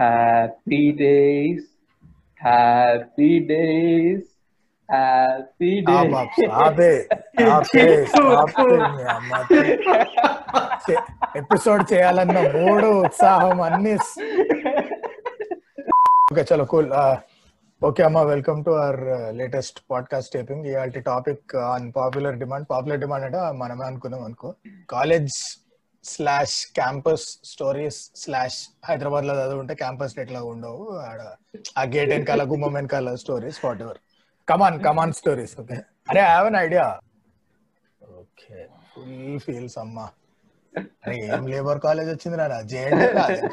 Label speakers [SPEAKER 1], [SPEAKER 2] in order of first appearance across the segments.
[SPEAKER 1] Happy days happy days happy
[SPEAKER 2] అమ్మ episode చేయాలన్న మూడు ఉత్సాహం అన్ని ఓకే చలో కూల్ ఓకే అమ్మ welcome to our latest podcast taping ఇవాళ topic on popular demand popular demand అంటే మనమే అనుకున్నాం అనుకో. College slash campus stories slash హైదరాబాద్లో చదువుంటే క్యాంపస్ ఎట్లా ఉండవు. ఆడ ఆ గేట్ వెనకాల గుమ్మం వెనకాల stories whatever come on come on stories okay అరే have an idea okay. Full feels అమ్మా. అరే ఏం లేబర్ కాలేజ్ వచ్చింది రా జేఎండి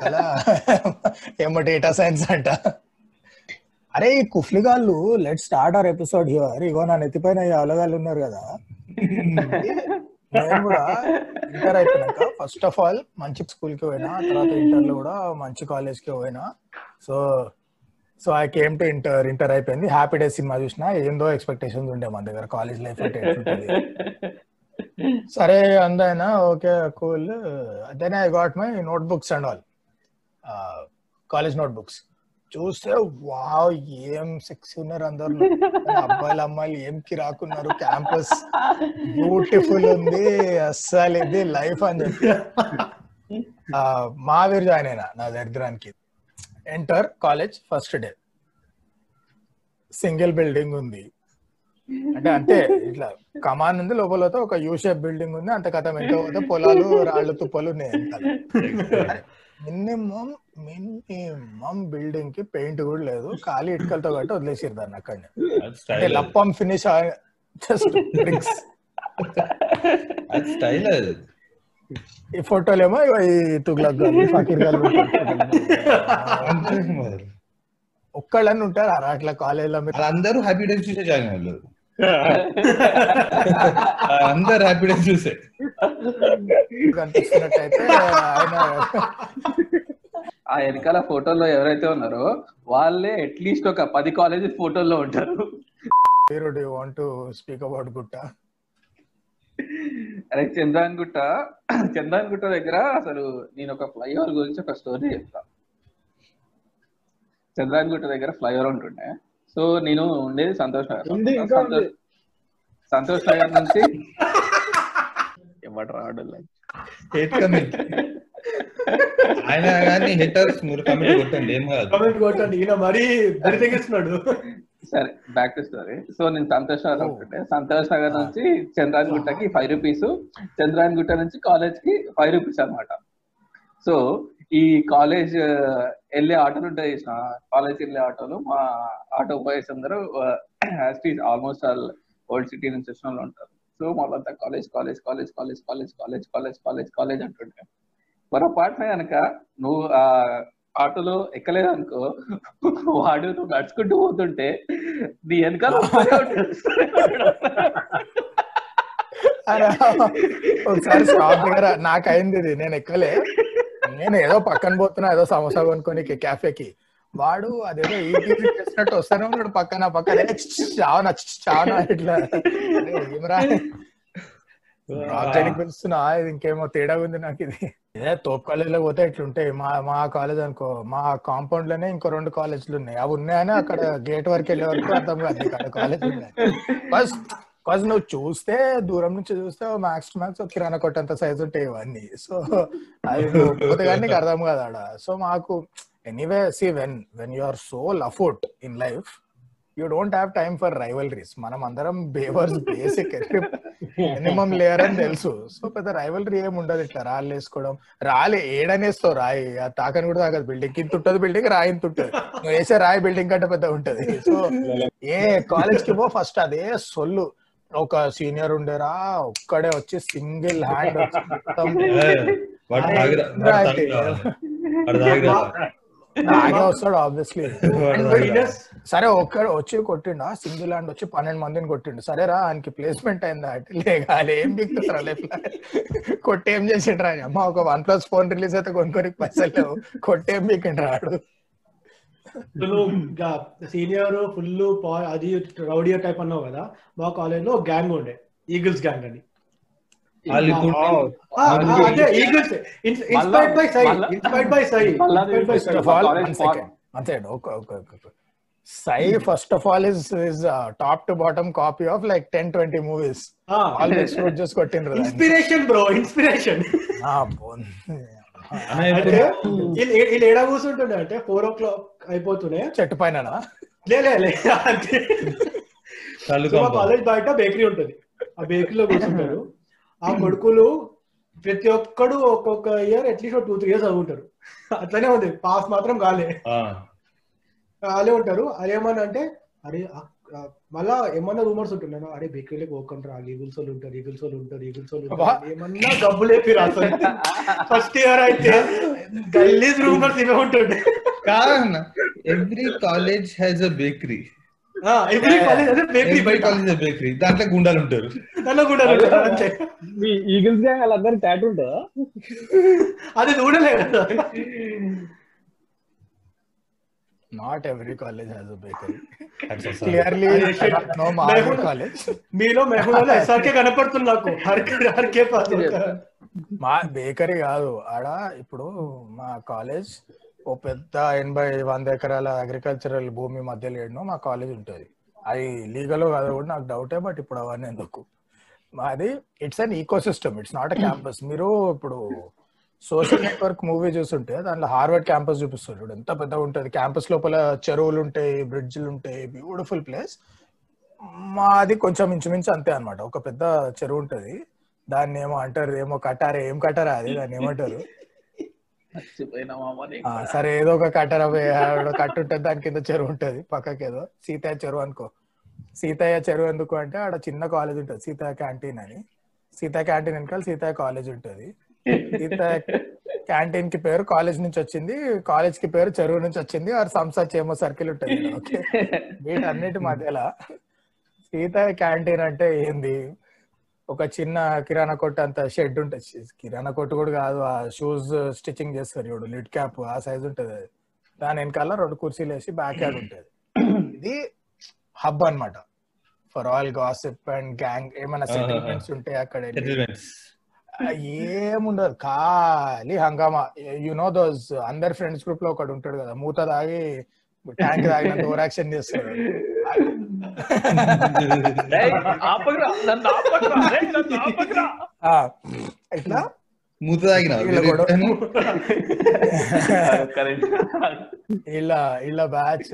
[SPEAKER 2] కదా ఏమో డేటా సైన్స్ అంట. అరే ఈ కుఫ్లిగాళ్ళు let start our episode here ఇగో నా నెత్తిపైన ఈ ఉన్నారు కదా. నేను కూడా ఇంటర్ అయిపోయినాక ఫస్ట్ ఆఫ్ ఆల్ మంచి స్కూల్కి పోయినా తర్వాత ఇంటర్లో కూడా మంచి కాలేజ్కి పోయినా. So so I came to inter inter అయిపోయింది. హ్యాపీ డేస్ సినిమా చూసిన. ఏందో ఎక్స్పెక్టేషన్స్ ఉండే మన దగ్గర. కాలేజ్ లైఫ్ అంటే ఎట్లుంటది? సరే అందైనా okay cool then I got my notebooks and all college notebooks చూస్తే వావ్ ఏం సెక్స్ ఉన్నారు అందరు. అబ్బాయిలు అమ్మాయిలు ఏం కిరాకున్నారు క్యాంపస్ బ్యూటిఫుల్ ఉంది అస్సలు ఇది లైఫ్ అని చెప్పి. మావేరు జాయిన్ అయినా నా దరిద్రానికి. Enter college first day single building ఉంది. అంటే అంటే ఇట్లా కమాన్ ఉంది లోపల ఒక యూ షేప్ బిల్డింగ్ ఉంది అంత కథ ఎంత పోతే పొలాలు రాళ్ళు తుప్పలు ఉన్నాయి మినిమం మినిమం బిల్డింగ్కి పెయింట్ కూడా లేదు. ఖాళీ ఇటుకలతో కట్టి వదిలేసారు దాన్ని అక్కడనే. అంటే లప్పం ఫినిష్ జస్ట్ బ్రిక్స్
[SPEAKER 3] స్టైల్
[SPEAKER 2] ఈ ఫోటోలేమో ఈ తుగ్లక్ గారు ఫకీర్ గారు ఒక్కళ్ళని ఉంటారు అరా అట్లా కాలేజీలో మీరు
[SPEAKER 3] అందరూ హ్యాపీ డేస్ చూసే జాయిన్ వాళ్ళు అందరు హ్యాపీ డేస్ చూసే.
[SPEAKER 2] కనిపిస్తున్నట్టయితే ఆయన
[SPEAKER 1] ఆ వెనకాల ఫోటోల్లో ఎవరైతే ఉన్నారో వాళ్ళే అట్లీస్ట్ ఒక పది కాలేజెస్ ఫోటోల్లో ఉంటారు.
[SPEAKER 2] మీరు do want to speak about గుట్ట?
[SPEAKER 1] అరే చంద్రాన్ గుట్ట చంద్రాన్ గుట్ట దగ్గర అసలు నేను ఒక ఫ్లైఓవర్ గురించి ఒక స్టోరీ చెప్తా. చంద్రాన్ గుట్ట దగ్గర ఫ్లైఓవర్ ఉంటుండే. సో నేను ఉండేది సంతోష్ నగర్. సంతోష్ సంతోష్ నగర్ నుంచి రాడు
[SPEAKER 3] హేట్ కమెంట్ ఆయన కానీ హేటర్స్ మీరు కమెంట్ కొట్టండి ఏం కాదు.
[SPEAKER 4] కామెంట్ కొట్టండి ఈయన మరీ
[SPEAKER 1] సరే బ్యాక్ టు స్టోరీ సో నేను సంతోష్ నగర్ ఉంటుండే సంతోష్ నగర్ నుంచి చంద్రాయన్ గుట్టకి ఫైవ్ రూపీస్ చంద్రాయన్ గుట్ట నుంచి కాలేజ్కి ఫైవ్ రూపీస్ అన్నమాట. సో ఈ కాలేజ్ వెళ్ళే ఆటోలు ఉంటాయి చూసిన కాలేజ్ వెళ్ళే ఆటోలు మా ఆటో బాయ్స్ అందరూ ఆల్మోస్ట్ ఆల్ ఓల్డ్ సిటీ నుంచి వచ్చిన వాళ్ళు ఉంటారు. సో వాళ్ళంతా college college college college college college college college college అంటుంటే పొరపాటున కనుక నువ్వు ఆ ఆటోలో ఎక్కలేదు అనుకో వాడు నువ్వు నడుచుకుంటూ పోతుంటే నీ వెనకాల
[SPEAKER 2] ఒకసారి స్టాప్ దగ్గర నాకు అయింది ఇది నేను ఎక్కలే. నేను ఏదో పక్కన పోతున్నా ఏదో సమోసా కొనుక్కొని క్యాఫేకి. వాడు అదేదో చేసినట్టు వస్తానే ఉన్నాడు పక్కన పక్కన. చావనా చావనా ఇట్లా. ఏమరా పిలుస్తున్నా ఇది ఇంకేమో తేడా ఉంది నాకు ఇది. ఏ తోపు కాలేజ్లో పోతే ఇట్లుంటాయి. మా మా కాలేజ్ అనుకో మా కాంపౌండ్లోనే ఇంకో రెండు కాలేజీలు ఉన్నాయి. అవి ఉన్నాయని అక్కడ గేట్ వరకు వెళ్ళే వరకు అర్థం కాదు అక్కడ కాలేజ్ ఉన్నాయి ఫస్ట్ బికాజ్ నువ్వు చూస్తే దూరం నుంచి చూస్తే మ్యాక్స్ టు మ్యాక్స్ కిరాణా కొట్టంత సైజ్ ఉంటాయి ఇవన్నీ. సో అది పోతే కానీ నీకు అర్థం కాదు ఆడ. సో మాకు anyway see when when you are so లఫుట్ in life you don't have time for rivalries మనం అందరం బేవర్స్ బేసిక్ మినిమం లేయర్ అని తెలుసు. సో పెద్ద రైవలరీ ఏమి ఉండదు ఇట్లా రాళ్ళు వేసుకోవడం. రాలే ఏడనేస్తావు రాయి. ఆ తాకని కూడా తాకదు. బిల్డింగ్ ఇంత ఉంటుంది బిల్డింగ్ రాయి ఇంత ఉంటుంది నువ్వు వేసే రాయి బిల్డింగ్ కంటే పెద్ద ఉంటది. సో ఏ కాలేజ్కి పో ఫస్ట్ అదే సొల్లు. ఒక సీనియర్ ఉండేరా ఒక్కడే వచ్చి సింగిల్ హ్యాండ్ వచ్చి తాగే వస్తాడు ఆబ్వియస్లీ సరే ఒక్కడ వచ్చి కొట్టిండా సింగిల్ హ్యాండ్ వచ్చి పన్నెండు మందిని కొట్టిండు. సరేరా ఆయనకి ప్లేస్మెంట్ అయిందా అంటే లేగాలి ఏం లైఫ్ కొట్టి ఏం చేసిండ్రా అమ్మ ఒక వన్ ప్లస్ ఫోన్ రిలీజ్ అయితే కొనుక్కొని పైసలు లేవు. కొట్టి ఏం బీకిండ్రా
[SPEAKER 4] సీనియర్ ఫుల్ అది రౌడీ టైప్ అన్నావు కదా మా కాలేజ్లో గ్యాంగ్ ఉండే ఈగిల్స్ గ్యాంగ్ అని.
[SPEAKER 2] అంతే okay okay okay Sye first of all is is top to bottom copy of like ten twenty movies all explore చేసి కొట్టిండ్రు.
[SPEAKER 4] ఇన్స్పిరేషన్ బ్రో ఇన్స్పిరేషన్ వీళ్ళు ఏడా కూర్చుంటుండే అంటే ఫోర్ ఓ క్లాక్ అయిపోతూనే
[SPEAKER 2] చెట్టు పైన.
[SPEAKER 4] కాలేజ్ బయట బేకరీ ఉంటది. ఆ బేకరీలో కూర్చుంటారు ఆ కొడుకులు ప్రతి ఒక్కడు ఒక్కొక్క year at least two three years చదువుంటారు. అట్లనే ఉంది. పాస్ మాత్రం కాలే. కాలే ఉంటారు. అదేమన్నా అంటే అరే మళ్ళా ఏమన్నా రూమర్స్ ఉంటున్నాను అరే బేకరీలోకి పోకండి ఈగుల్స్ వాళ్ళు ఉంటారు ఈగుల్స్ వాళ్ళు ఉంటారు ఈగుల్స్ వాళ్ళు. ఉంటారు. ఏమన్నా లేపి రాస్తారు ఫస్ట్ ఇయర్ అయితే గల్లీస్ రూమర్స్ ఇవే ఉంటుండే.
[SPEAKER 3] కాదన్న every college has a bakery
[SPEAKER 4] అదే బేకరీ
[SPEAKER 3] ఎవ్రీ
[SPEAKER 4] బయట
[SPEAKER 3] కాలేజ్ బేకరీ దాంట్లో గుండాలు ఉంటారు.
[SPEAKER 4] దాంట్లో కూడా ఉంటారు
[SPEAKER 5] మీ ఈగిల్స్ గ్యాంగ్ వాళ్ళందరూ టాటూ ఉంటుందా?
[SPEAKER 4] అది చూడలే
[SPEAKER 2] not every college has a bakery. Clearly. No మా
[SPEAKER 4] Mehul-
[SPEAKER 2] కాలేజ్
[SPEAKER 4] మీలో మెహూనాలో ఎస్ఆర్కే కనపడుతుంది నాకు. హర్కే
[SPEAKER 2] మా బేకరీ కాదు. ఆడ ఇప్పుడు మా కాలేజ్ ఓ పెద్ద ఎనభై వంద ఎకరాల అగ్రికల్చరల్ భూమి మధ్యలో ఏడనో మా కాలేజ్ ఉంటుంది. అది లీగల్ కాదు కూడా నాకు డౌటే బట్ ఇప్పుడు అవన్నీ ఎందుకు? మాది it's an ecosystem it's not a campus మీరు ఇప్పుడు సోషల్ నెట్వర్క్ మూవీ చూస్తుంటే దాంట్లో హార్వర్డ్ క్యాంపస్ చూపిస్తారు ఎంత పెద్దగా ఉంటుంది. క్యాంపస్ లోపల చెరువులు ఉంటాయి బ్రిడ్జ్లు ఉంటాయి బ్యూటిఫుల్ ప్లేస్ మాది కొంచెం ఇంచుమించు అంతే అనమాట ఒక పెద్ద చెరువు ఉంటుంది. దాన్ని ఏమో అంటారు ఏమో కట్టారే ఏం కట్టారా అది దాన్ని ఏమంటారు
[SPEAKER 1] మర్చిపోయినా మామ నీకు.
[SPEAKER 2] ఆ, సరే ఏదో ఒక కట్టర కట్టు ఉంటుంది దాని కింద చెరువు ఉంటది పక్కకి ఏదో సీతయ్య చెరువు అనుకో. సీతయ్య చెరువు ఎందుకు అంటే ఆడ చిన్న కాలేజ్ ఉంటది సీతయ్య క్యాంటీన్ అని. సీతయ్య క్యాంటీన్ వెనకాల సీతయ్య కాలేజ్ ఉంటది. సీతయ్య క్యాంటీన్కి పేరు కాలేజ్ నుంచి వచ్చింది కాలేజ్కి పేరు చెరువు నుంచి వచ్చింది ఆర్ సంస్థ చేమో సర్కిల్ ఉంటది ఓకే? వీటన్నిటి మధ్యలో సీతయ్య క్యాంటీన్ అంటే ఏంది? ఒక చిన్న కిరాణా కొట్టు అంత షెడ్ ఉంటుంది. కిరాణా కొట్టు కూడా కాదు ఆ షూస్ స్టిచ్చింగ్ చేస్తారు చూడు లిడ్ క్యాప్ ఆ సైజ్ ఉంటది అది. దాని వెనకాల రెండు కుర్చీలు వేసి బ్యాక్ యార్డ్ ఉంటది. ఇది హబ్ అన్నమాట. For all gossip and gang ఏమైనా సెటిల్మెంట్స్ ఉంటే అక్కడ ఏముండదు ఖాళీ హంగామా. యు నో దోస్ అందరి ఫ్రెండ్స్ గ్రూప్లో ఒకడు ఉంటాడు కదా మూత తాగి ట్యాంక్ తాగినంత ఓవర్ యాక్షన్ చేస్తాడు
[SPEAKER 1] ఏయ్, ఆపకురా, నన్ను ఆపకురా, ఏయ్, నన్ను ఆపకురా.
[SPEAKER 2] ఆ, ఇట్లా
[SPEAKER 3] మూత తాగిన?
[SPEAKER 2] వీళ్ళ కూడా-
[SPEAKER 1] ఒక్క నిమిషం.
[SPEAKER 2] వీళ్ళ వీళ్ళ బ్యాచ్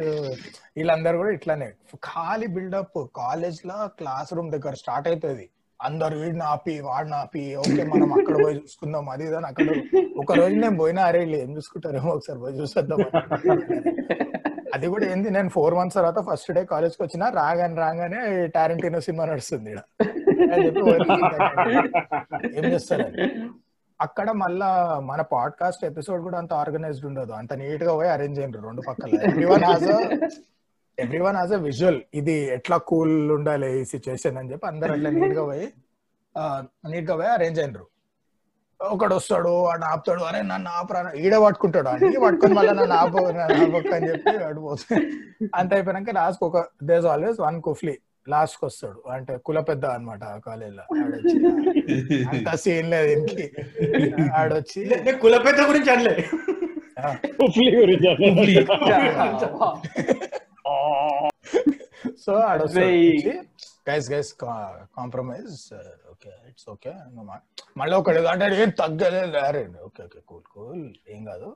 [SPEAKER 2] వీళ్ళందరూ కూడా ఇట్లానే. ఖాళీ బిల్డప్ కాలేజ్లో క్లాస్ రూమ్ దగ్గర స్టార్ట్ అవుతుంది అందరు వీడిని ఆపి వాడిని ఆపి ఓకే మనం అక్కడ పోయి చూసుకుందాం అది ఇది అని అక్కడ. ఒక రోజు నేను పోయినా అరే వీళ్ళు ఏం చూసుకుంటారేమో ఒకసారి పోయి చూసేద్దాం అది కూడా ఏంది నేను ఫోర్ మంత్స్ తర్వాత ఫస్ట్ డే కాలేజ్కి వచ్చిన రాగానే రాగానే టారెంటీనో సినిమా నడుస్తుంది ఏం చేస్తారు అక్కడ మళ్ళా మన పాడ్కాస్ట్ ఎపిసోడ్ కూడా అంత ఆర్గనైజ్డ్ ఉండదు. అంత నీట్గా పోయి అరేంజ్ అయినారు రెండు పక్కల. Everyone has every one has a visual ఇది ఎట్లా కూల్ ఉండాలి ఈ సిచ్యువేషన్ అని చెప్పి అందరు అట్లా నీట్గా పోయి నీట్గా పోయి అరేంజ్ అయినరు ఒకడు వస్తాడు వాడు ఆపుతాడు. అరే నన్ను ఆపరా ఈడ పట్టుకుంటాడు? అన్ని పట్టుకొని మళ్ళీ నన్ను ఆపు అని చెప్పి వాడు పోతాడు. అంత అయిపోయినాక లాస్ట్ ఒక దేస్ ఆల్వేస్ వన్ కుఫ్లీ లాస్ట్కి వస్తాడు. అంటే కుల పెద్ద అనమాట కాలేజ్లో ఆడొచ్చి. అంత సీన్ లేదు దీనికి ఆడొచ్చి.
[SPEAKER 4] నేను కులపెద్ద గురించి అనలే.
[SPEAKER 2] ఆ,
[SPEAKER 5] కుఫ్లీ గురించి
[SPEAKER 2] so ఆడొచ్చి guys guys compromise okay it's okay మళ్ళీ ఒకటి అంటే ఏం తగ్గలేదు అరే ఓకే ఓకే కూల్ కూల్ ఏం కాదు.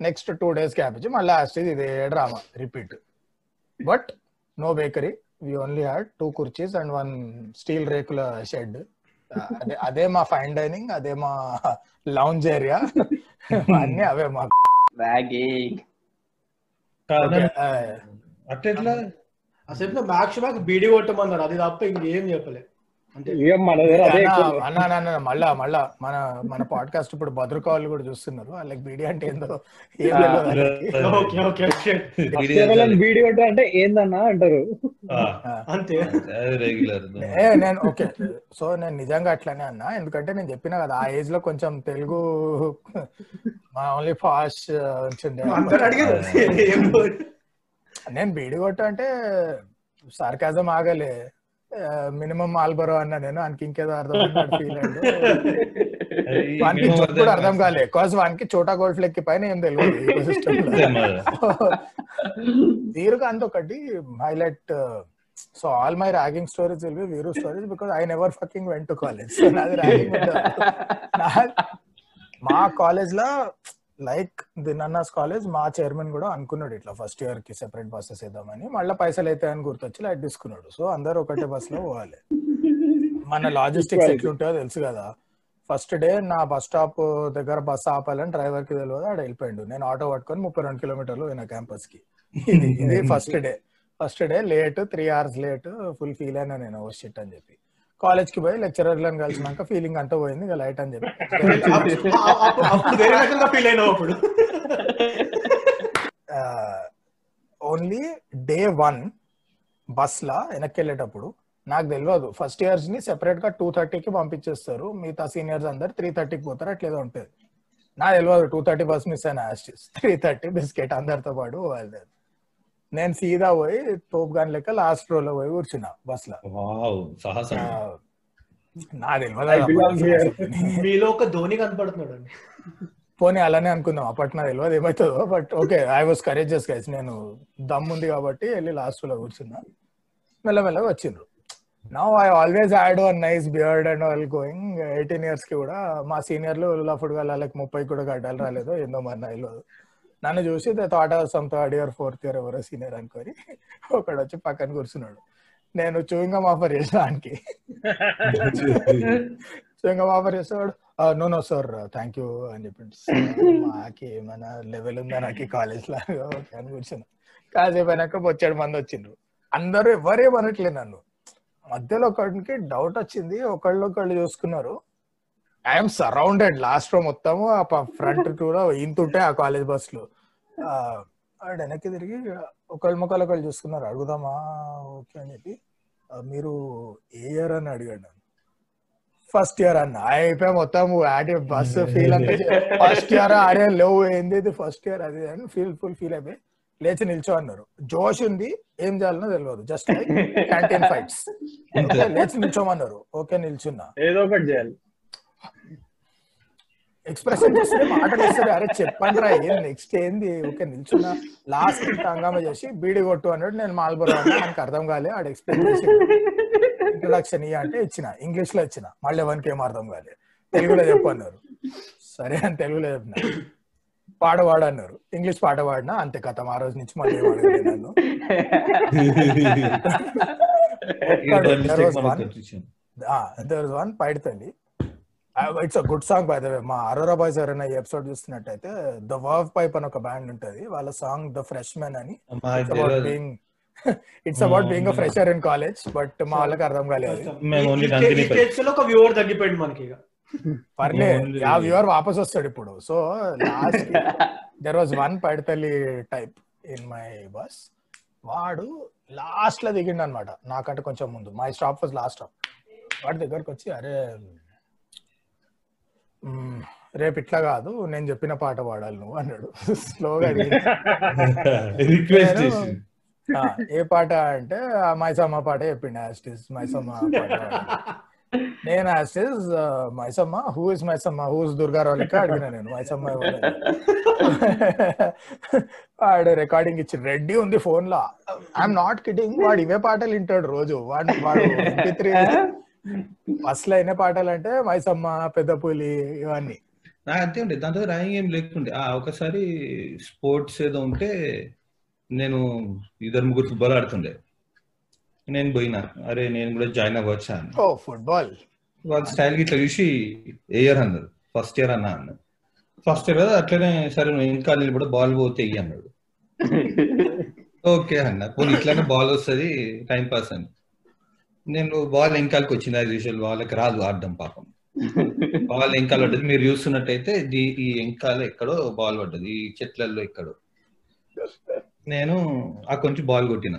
[SPEAKER 2] నెక్స్ట్ టూ డేస్ ఇచ్చి మళ్ళీ లాస్ట్ ఇదే drama repeat but no bakery we only had two కుర్చీస్ and one steel రేకుల షెడ్ అదే అదే మా ఫైన్ డైనింగ్ అదే మా లౌంజ్ ఏరియా అన్ని అవే మా
[SPEAKER 1] Ragging.
[SPEAKER 3] అట్లా
[SPEAKER 4] అసలు మ్యాక్స్ మ్యాక్స్ బీడీ కొట్టమన్నారు. అది తప్ప ఇంకేం చెప్పలే. అంటే.
[SPEAKER 2] అన్న మళ్ళా మళ్ళా మన మన పాడ్కాస్ట్ ఇప్పుడు భద్రకాలు కూడా చూస్తున్నారు. వాళ్ళకి బీడీ అంటే ఏందో
[SPEAKER 5] వీడియో అంటే ఏందన్నా అంటారు.
[SPEAKER 4] అంతే.
[SPEAKER 3] రెగ్యులర్
[SPEAKER 2] ఏ నేను ఓకే. సో నేను నిజంగా అట్లానే అన్నా. ఎందుకంటే నేను చెప్పిన కదా ఆ ఏజ్లో కొంచెం తెలుగు మా ఓన్లీ ఫాస్ట్
[SPEAKER 4] ఏం
[SPEAKER 2] నేను బీడి కొట్ట అంటే సార్కాజం ఆగలే. మినిమం ఆల్బరో అన్న నేను వానికి ఇంకేదో అర్థం ఫీల్ వానికి కూడా
[SPEAKER 3] అర్థం
[SPEAKER 2] కాలే. కాజ్ వానికి చోటా గోల్డ్ ఫ్లెక్ పైన ఏం తెలియదు. వీరుగా అంత ఒకటి highlight so all my ragging stories will be వీరు stories because I never fucking went to college so నాది ర్యాగింగ్ మా కాలేజ్లో లైక్ దినన్నాస్ కాలేజ్ మా చైర్మన్ కూడా అనుకున్నాడు ఇట్లా ఫస్ట్ ఇయర్కి సెపరేట్ బస్సెస్ వేద్దామని. మళ్ళీ పైసలు అయితే అని గుర్తొచ్చి లైట్ తీసుకున్నాడు. సో అందరు ఒకటే బస్లో పోవాలి. మన లాజిస్టిక్స్ ఎట్లుంటాయో తెలుసు కదా. ఫస్ట్ డే నా బస్ స్టాప్ దగ్గర బస్ ఆపాలని డ్రైవర్కి తెలియదు. ఆడ వెళ్ళిపోయాడు. నేను ఆటో పట్టుకొని ముప్పై రెండు కిలోమీటర్లు పోయినా క్యాంపస్కి. ఇది ఇది first day first day late three hours late full feel అయినా నేను ఓ షిట్ అని చెప్పి. కాలేజ్కి పోయి లెక్చరర్లను కలిసినాక ఫీలింగ్ అంతా పోయింది ఇక లైట్ అని చెప్పి. ఓన్లీ డే వన్ బస్ లా వెనక్కి వెళ్ళేటప్పుడు నాకు తెలియదు ఫస్ట్ ఇయర్స్ని సెపరేట్గా టూ థర్టీకి పంపించేస్తారు మిగతా సీనియర్స్ అందరు త్రీ థర్టీకి పోతారు అట్లేదో ఉంటుంది. నాకు తెలియదు టూ థర్టీ బస్ మిస్ అయిన త్రీ థర్టీ బిస్కెట్ అందరితో పాటు నేను సీదా పోయి తోపు గాని లెక్క లాస్ట్ రో లో పోయి కూర్చున్నా
[SPEAKER 3] బస్లో సాహసం.
[SPEAKER 2] నా. తెలియదు
[SPEAKER 4] ఒక ధోని కనపడుతున్నాడు
[SPEAKER 2] పోనీ అలానే అనుకుందాం. అప్పటి నాకు తెలియదు ఏమవుతుందో but okay I was courageous guys నేను దమ్ ఉంది కాబట్టి వెళ్ళి లాస్ట్లో కూర్చున్నా. మెల్లమెల్లగా వచ్చిండ్రు. Now I always had one nice beard and all going eighteen ఇయర్స్కి కూడా మా సీనియర్లు ఫుడ్ వాళ్ళకి ముప్పై కూడా గడ్డలు రాలేదు. ఏందో మరి తెలియదు నన్ను చూసి thought some third year fourth year ఎవరో సీనియర్ అనుకొని ఒకడు వచ్చి పక్కన కూర్చున్నాడు. నేను చూయింగం ఆఫర్ చేసానికి చూయింగం ఆఫర్ చేసేవాడు no no sir thank you అని చెప్పి మాకి మన లెవెల్ ఉందా నాకు కాలేజ్లో? ఓకే అని కూర్చున్నా. కాసేపు అయినాక వచ్చాడు మంది వచ్చిండ్రు. అందరూ ఎవరేమనట్లేదు నన్ను. మధ్యలో ఒకడికి డౌట్ వచ్చింది ఒకళ్ళు ఒకళ్ళు చూసుకున్నారు. ఐఎమ్ సరౌండెడ్ లాస్ట్ రో మొత్తము ఆ ఫ్రంట్ కూడా ఇంతుంటే ఆ కాలేజ్ బస్లో. ఆడు వెనక్కి తిరిగి ఒకళ్ళ మొక్కలు ఒకళ్ళు చూసుకున్నారు. అడుగుదామా? ఓకే అని చెప్పి "ఆ, మీరు ఏ ఇయర్ అని అడిగాడు నన్ను. ఫస్ట్ ఇయర్ అన్న. అయిపోయి మొత్తం యాడ్ బస్ ఫీల్ అంతా ఫస్ట్ ఇయర్ అరే లేవు ఏంది ఇది ఫస్ట్ ఇయర్ అది అని ఫీల్ ఫుల్ ఫీల్ అయిపోయి లేచి నిల్చో అన్నారు. జోష్ ఉంది ఏం చేయాలనో తెలియదు జస్ట్ లైక్ క్యాంటీన్ ఫైట్స్ లేచి నిల్చోమన్నారు. ఓకే నిల్చున్నా.
[SPEAKER 5] ఏదో ఒకటి చేయాలి.
[SPEAKER 2] ఎక్స్ప్రెషన్ చేస్తే మాటలు వస్తారు అరే చెప్పండి రా ఏం నెక్స్ట్ ఏంది? ఓకే నిల్చున్నా. లాస్ట్ హంగామా చేసి బీడి కొట్టు అన్నాడు. నేను మాల్బోరో నాకు అర్థం కాలే. ఆడు ఎక్స్ప్లెయిన్ చేసి ఇంట్రొడక్షన్ ఇయ్య అంటే ఇచ్చిన. ఇంగ్లీష్లో ఇచ్చిన. మళ్ళీ ఎవరికి ఏం అర్థం కాలే. తెలుగులో చెప్పు అన్నారు. సరే అని తెలుగులో చెప్పిన. పాట పాడు అన్నారు. ఇంగ్లీష్ పాట పాడినా? అంతే కథ. ఆ రోజు నుంచి మళ్ళీ నన్ను. There one Paiditalli. It's a good song by the way మా అరోరా బాయ్స్ ఎవరైనా ఈ ఎపిసోడ్ చూస్తున్నట్టయితే ద వర్వ్ పైప్ అని ఒక బ్యాండ్ ఉంటది. వాళ్ళ సాంగ్ ద ఫ్రెష్ మెన్ అని it's about being a fresher in college but మా వాళ్ళకి అర్థం కాలేదు
[SPEAKER 4] ఒక వ్యూవర్ తగ్గిపోయింది మనకి
[SPEAKER 2] పర్లే ఆ వ్యూవర్ వాపస్ వస్తాడు ఇప్పుడు. So last there was one Paiditalli type in my bus వాడు లాస్ట్లో దిగిండు అనమాట నాకంటే కొంచెం ముందు. My stop was last stop వాడి దగ్గరకు వచ్చి అరే రేపు ఇట్లా కాదు నేను చెప్పిన పాట పాడాలి నువ్వు అన్నాడు. స్లోగా
[SPEAKER 3] రిక్వెస్ట్
[SPEAKER 2] ఏ పాట అంటే మైసమ్మ పాట చెప్పిండు యాస్టిస్. మైసమ్మ. నేను యాస్టిస్ Maisamma who is Maisamma who is Durgarao లెక్క అడిగిన నేను. మైసమ్మ. వాడు రికార్డింగ్ ఇచ్చి రెడ్డి ఉంది ఫోన్లో. ఐఎమ్ నాట్ కిడింగ్ వాడు ఇవే పాటలు వింటాడు రోజు. వాడు వాడు అసలు అయిన పాటలు అంటే మైసమ్మ పెద్ద పులి ఇవన్నీ.
[SPEAKER 3] నాకు అంతే ఉండే. దాంతో రాయింగ్ ఏం లేకుండే. ఆ ఒకసారి స్పోర్ట్స్ ఏదో ఉంటే నేను ఇద్దరు ముగ్గురు ఫుట్బాల్ ఆడుతుండే. నేను పోయినా. అరే నేను కూడా జాయిన్ అవ్వచ్చా
[SPEAKER 2] ఓ ఫుట్బాల్.
[SPEAKER 3] వాళ్ళ స్టైల్ ఇట్లా చూసి ఏ ఇయర్ అన్నారు. ఫస్ట్ ఇయర్ అన్నా అన్న. ఫస్ట్ ఇయర్ కదా అట్లనే సరే నువ్వు ఇంకా నిలబడి బాల్ పోతే అన్నాడు. ఓకే అన్న. పోనీ ఇట్లానే బాల్ వస్తుంది టైం పాస్ అని. నేను బాల్ ఎంకాలకి వచ్చింది యాజ్ యూజువల్ వాళ్ళకి రాదు ఆడడం పాపం. బాల్ ఎంకాల పడ్డది. మీరు చూస్తున్నట్టయితే ఈ ఎంకాల ఎక్కడో బాల్ పడ్డది ఈ చెట్లలో ఎక్కడో. నేను ఆ కొంచెం బాల్ కొట్టిన.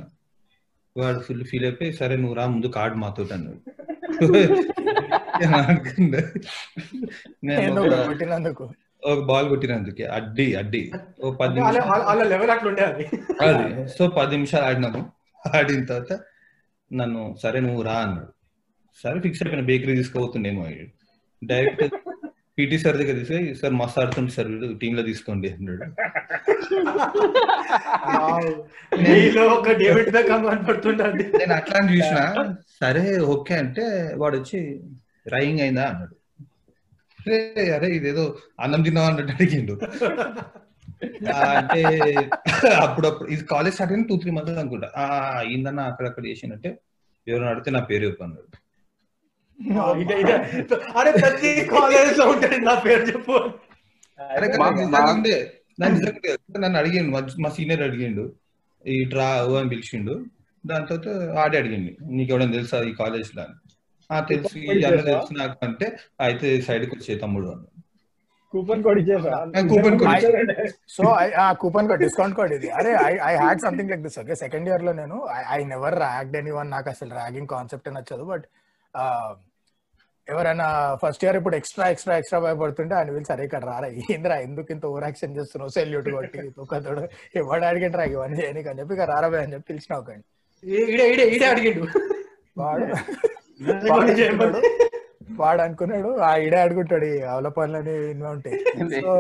[SPEAKER 3] వాడు ఫుల్ ఫీల్ అయిపోయి సరే నువ్వు రా ముందు కార్డు మాతో అన్నాడు. నేను ఒక-
[SPEAKER 2] కొట్టినందుకు.
[SPEAKER 3] ఒక బాల్ కొట్టినందుకే అడ్డి అడ్డి. ఓ పది నిమిషాలు. సో పది నిమిషాలు ఆడినాము. ఆడిన తర్వాత నన్ను సరే నువ్వు రా అన్నాడు. సరే ఫిక్స్ అయిపోయిన బేకరీ తీసుకోబోతుండేమో డైరెక్ట్ పీటీ సార్ దగ్గర తీసుకొని సార్ మస్తు ఆడుతుంది సార్ టీమ్లో తీసుకోండి అన్నాడు. నేను అట్లా అని చూసిన సరే ఓకే అంటే వాడు వచ్చి రైయింగ్ అయిందా? అన్నాడు. అరే ఇదేదో అన్నం తిన్నావు? అన్నట్టు అడిగిండు. అంటే అప్పుడప్పుడు ఇది కాలేజ్ స్టార్ట్ అయిన టూ త్రీ మంత్స్ అనుకుంటా. ఆ, అయిందన్న అక్కడక్కడ చేసినట్టే ఎవరు అడిగితే నా పేరు చెప్పు అన్నాడు
[SPEAKER 4] ఇదే ఇదే అరే ప్రతి కాలేజ్లో ఉంటుంది నా పేరు చెప్పు.
[SPEAKER 3] నన్ను అడిగిండు మా- మా సీనియర్ అడిగిండు ఈ ట్రా ఓ అని పిలిచిండు. దాని తర్వాత ఆడే అడిగిండు నీకు ఎవడైనా తెలుసా ఈ కాలేజ్లో అని. ఆ తెలుసు తెలుసు నాకు అంటే అయితే సైడ్కి వచ్చే తమ్ముడు అన్నాడు
[SPEAKER 5] coupon code ఇచ్చేసా?
[SPEAKER 3] Coupon code.
[SPEAKER 2] So ఆ కూపన్ కోడ్ డిస్కౌంట్ కోడ్ ఇది. అరే I I had something like this okay second ఇయర్లో నేను I never ragged any one నాకు అసలు ర్యాగింగ్ కాన్సెప్ట్ నచ్చదు బట్ ఎవరైనా ఫస్ట్ ఇయర్ ఇప్పుడు ఎక్స్ట్రా ఎక్స్ట్రా ఎక్స్ట్రా భయపడుతుంటే ఆయన వీళ్ళు సరే ఇక్కడ రారా? ఏంద్రా? ఎందుకు ఇంత ఓవర్ యాక్షన్ చేస్తున్నావు? సెల్యూట్ కొట్టి తొక్కతోడు ఎవడు అడిగిండ్రా ఇవన్నీ చేయనీకి అని చెప్పి ఇక రారా అని చెప్పి పిలిచిన ఒక
[SPEAKER 4] ఈడే ఈడే ఈడే అడిగిండు.
[SPEAKER 2] వాడు. వాడు అనుకున్నాడు ఆ ఇడే అడుగుంటాడు ఈ అవల పనులని ఇన్వే ఉంటాయి. సో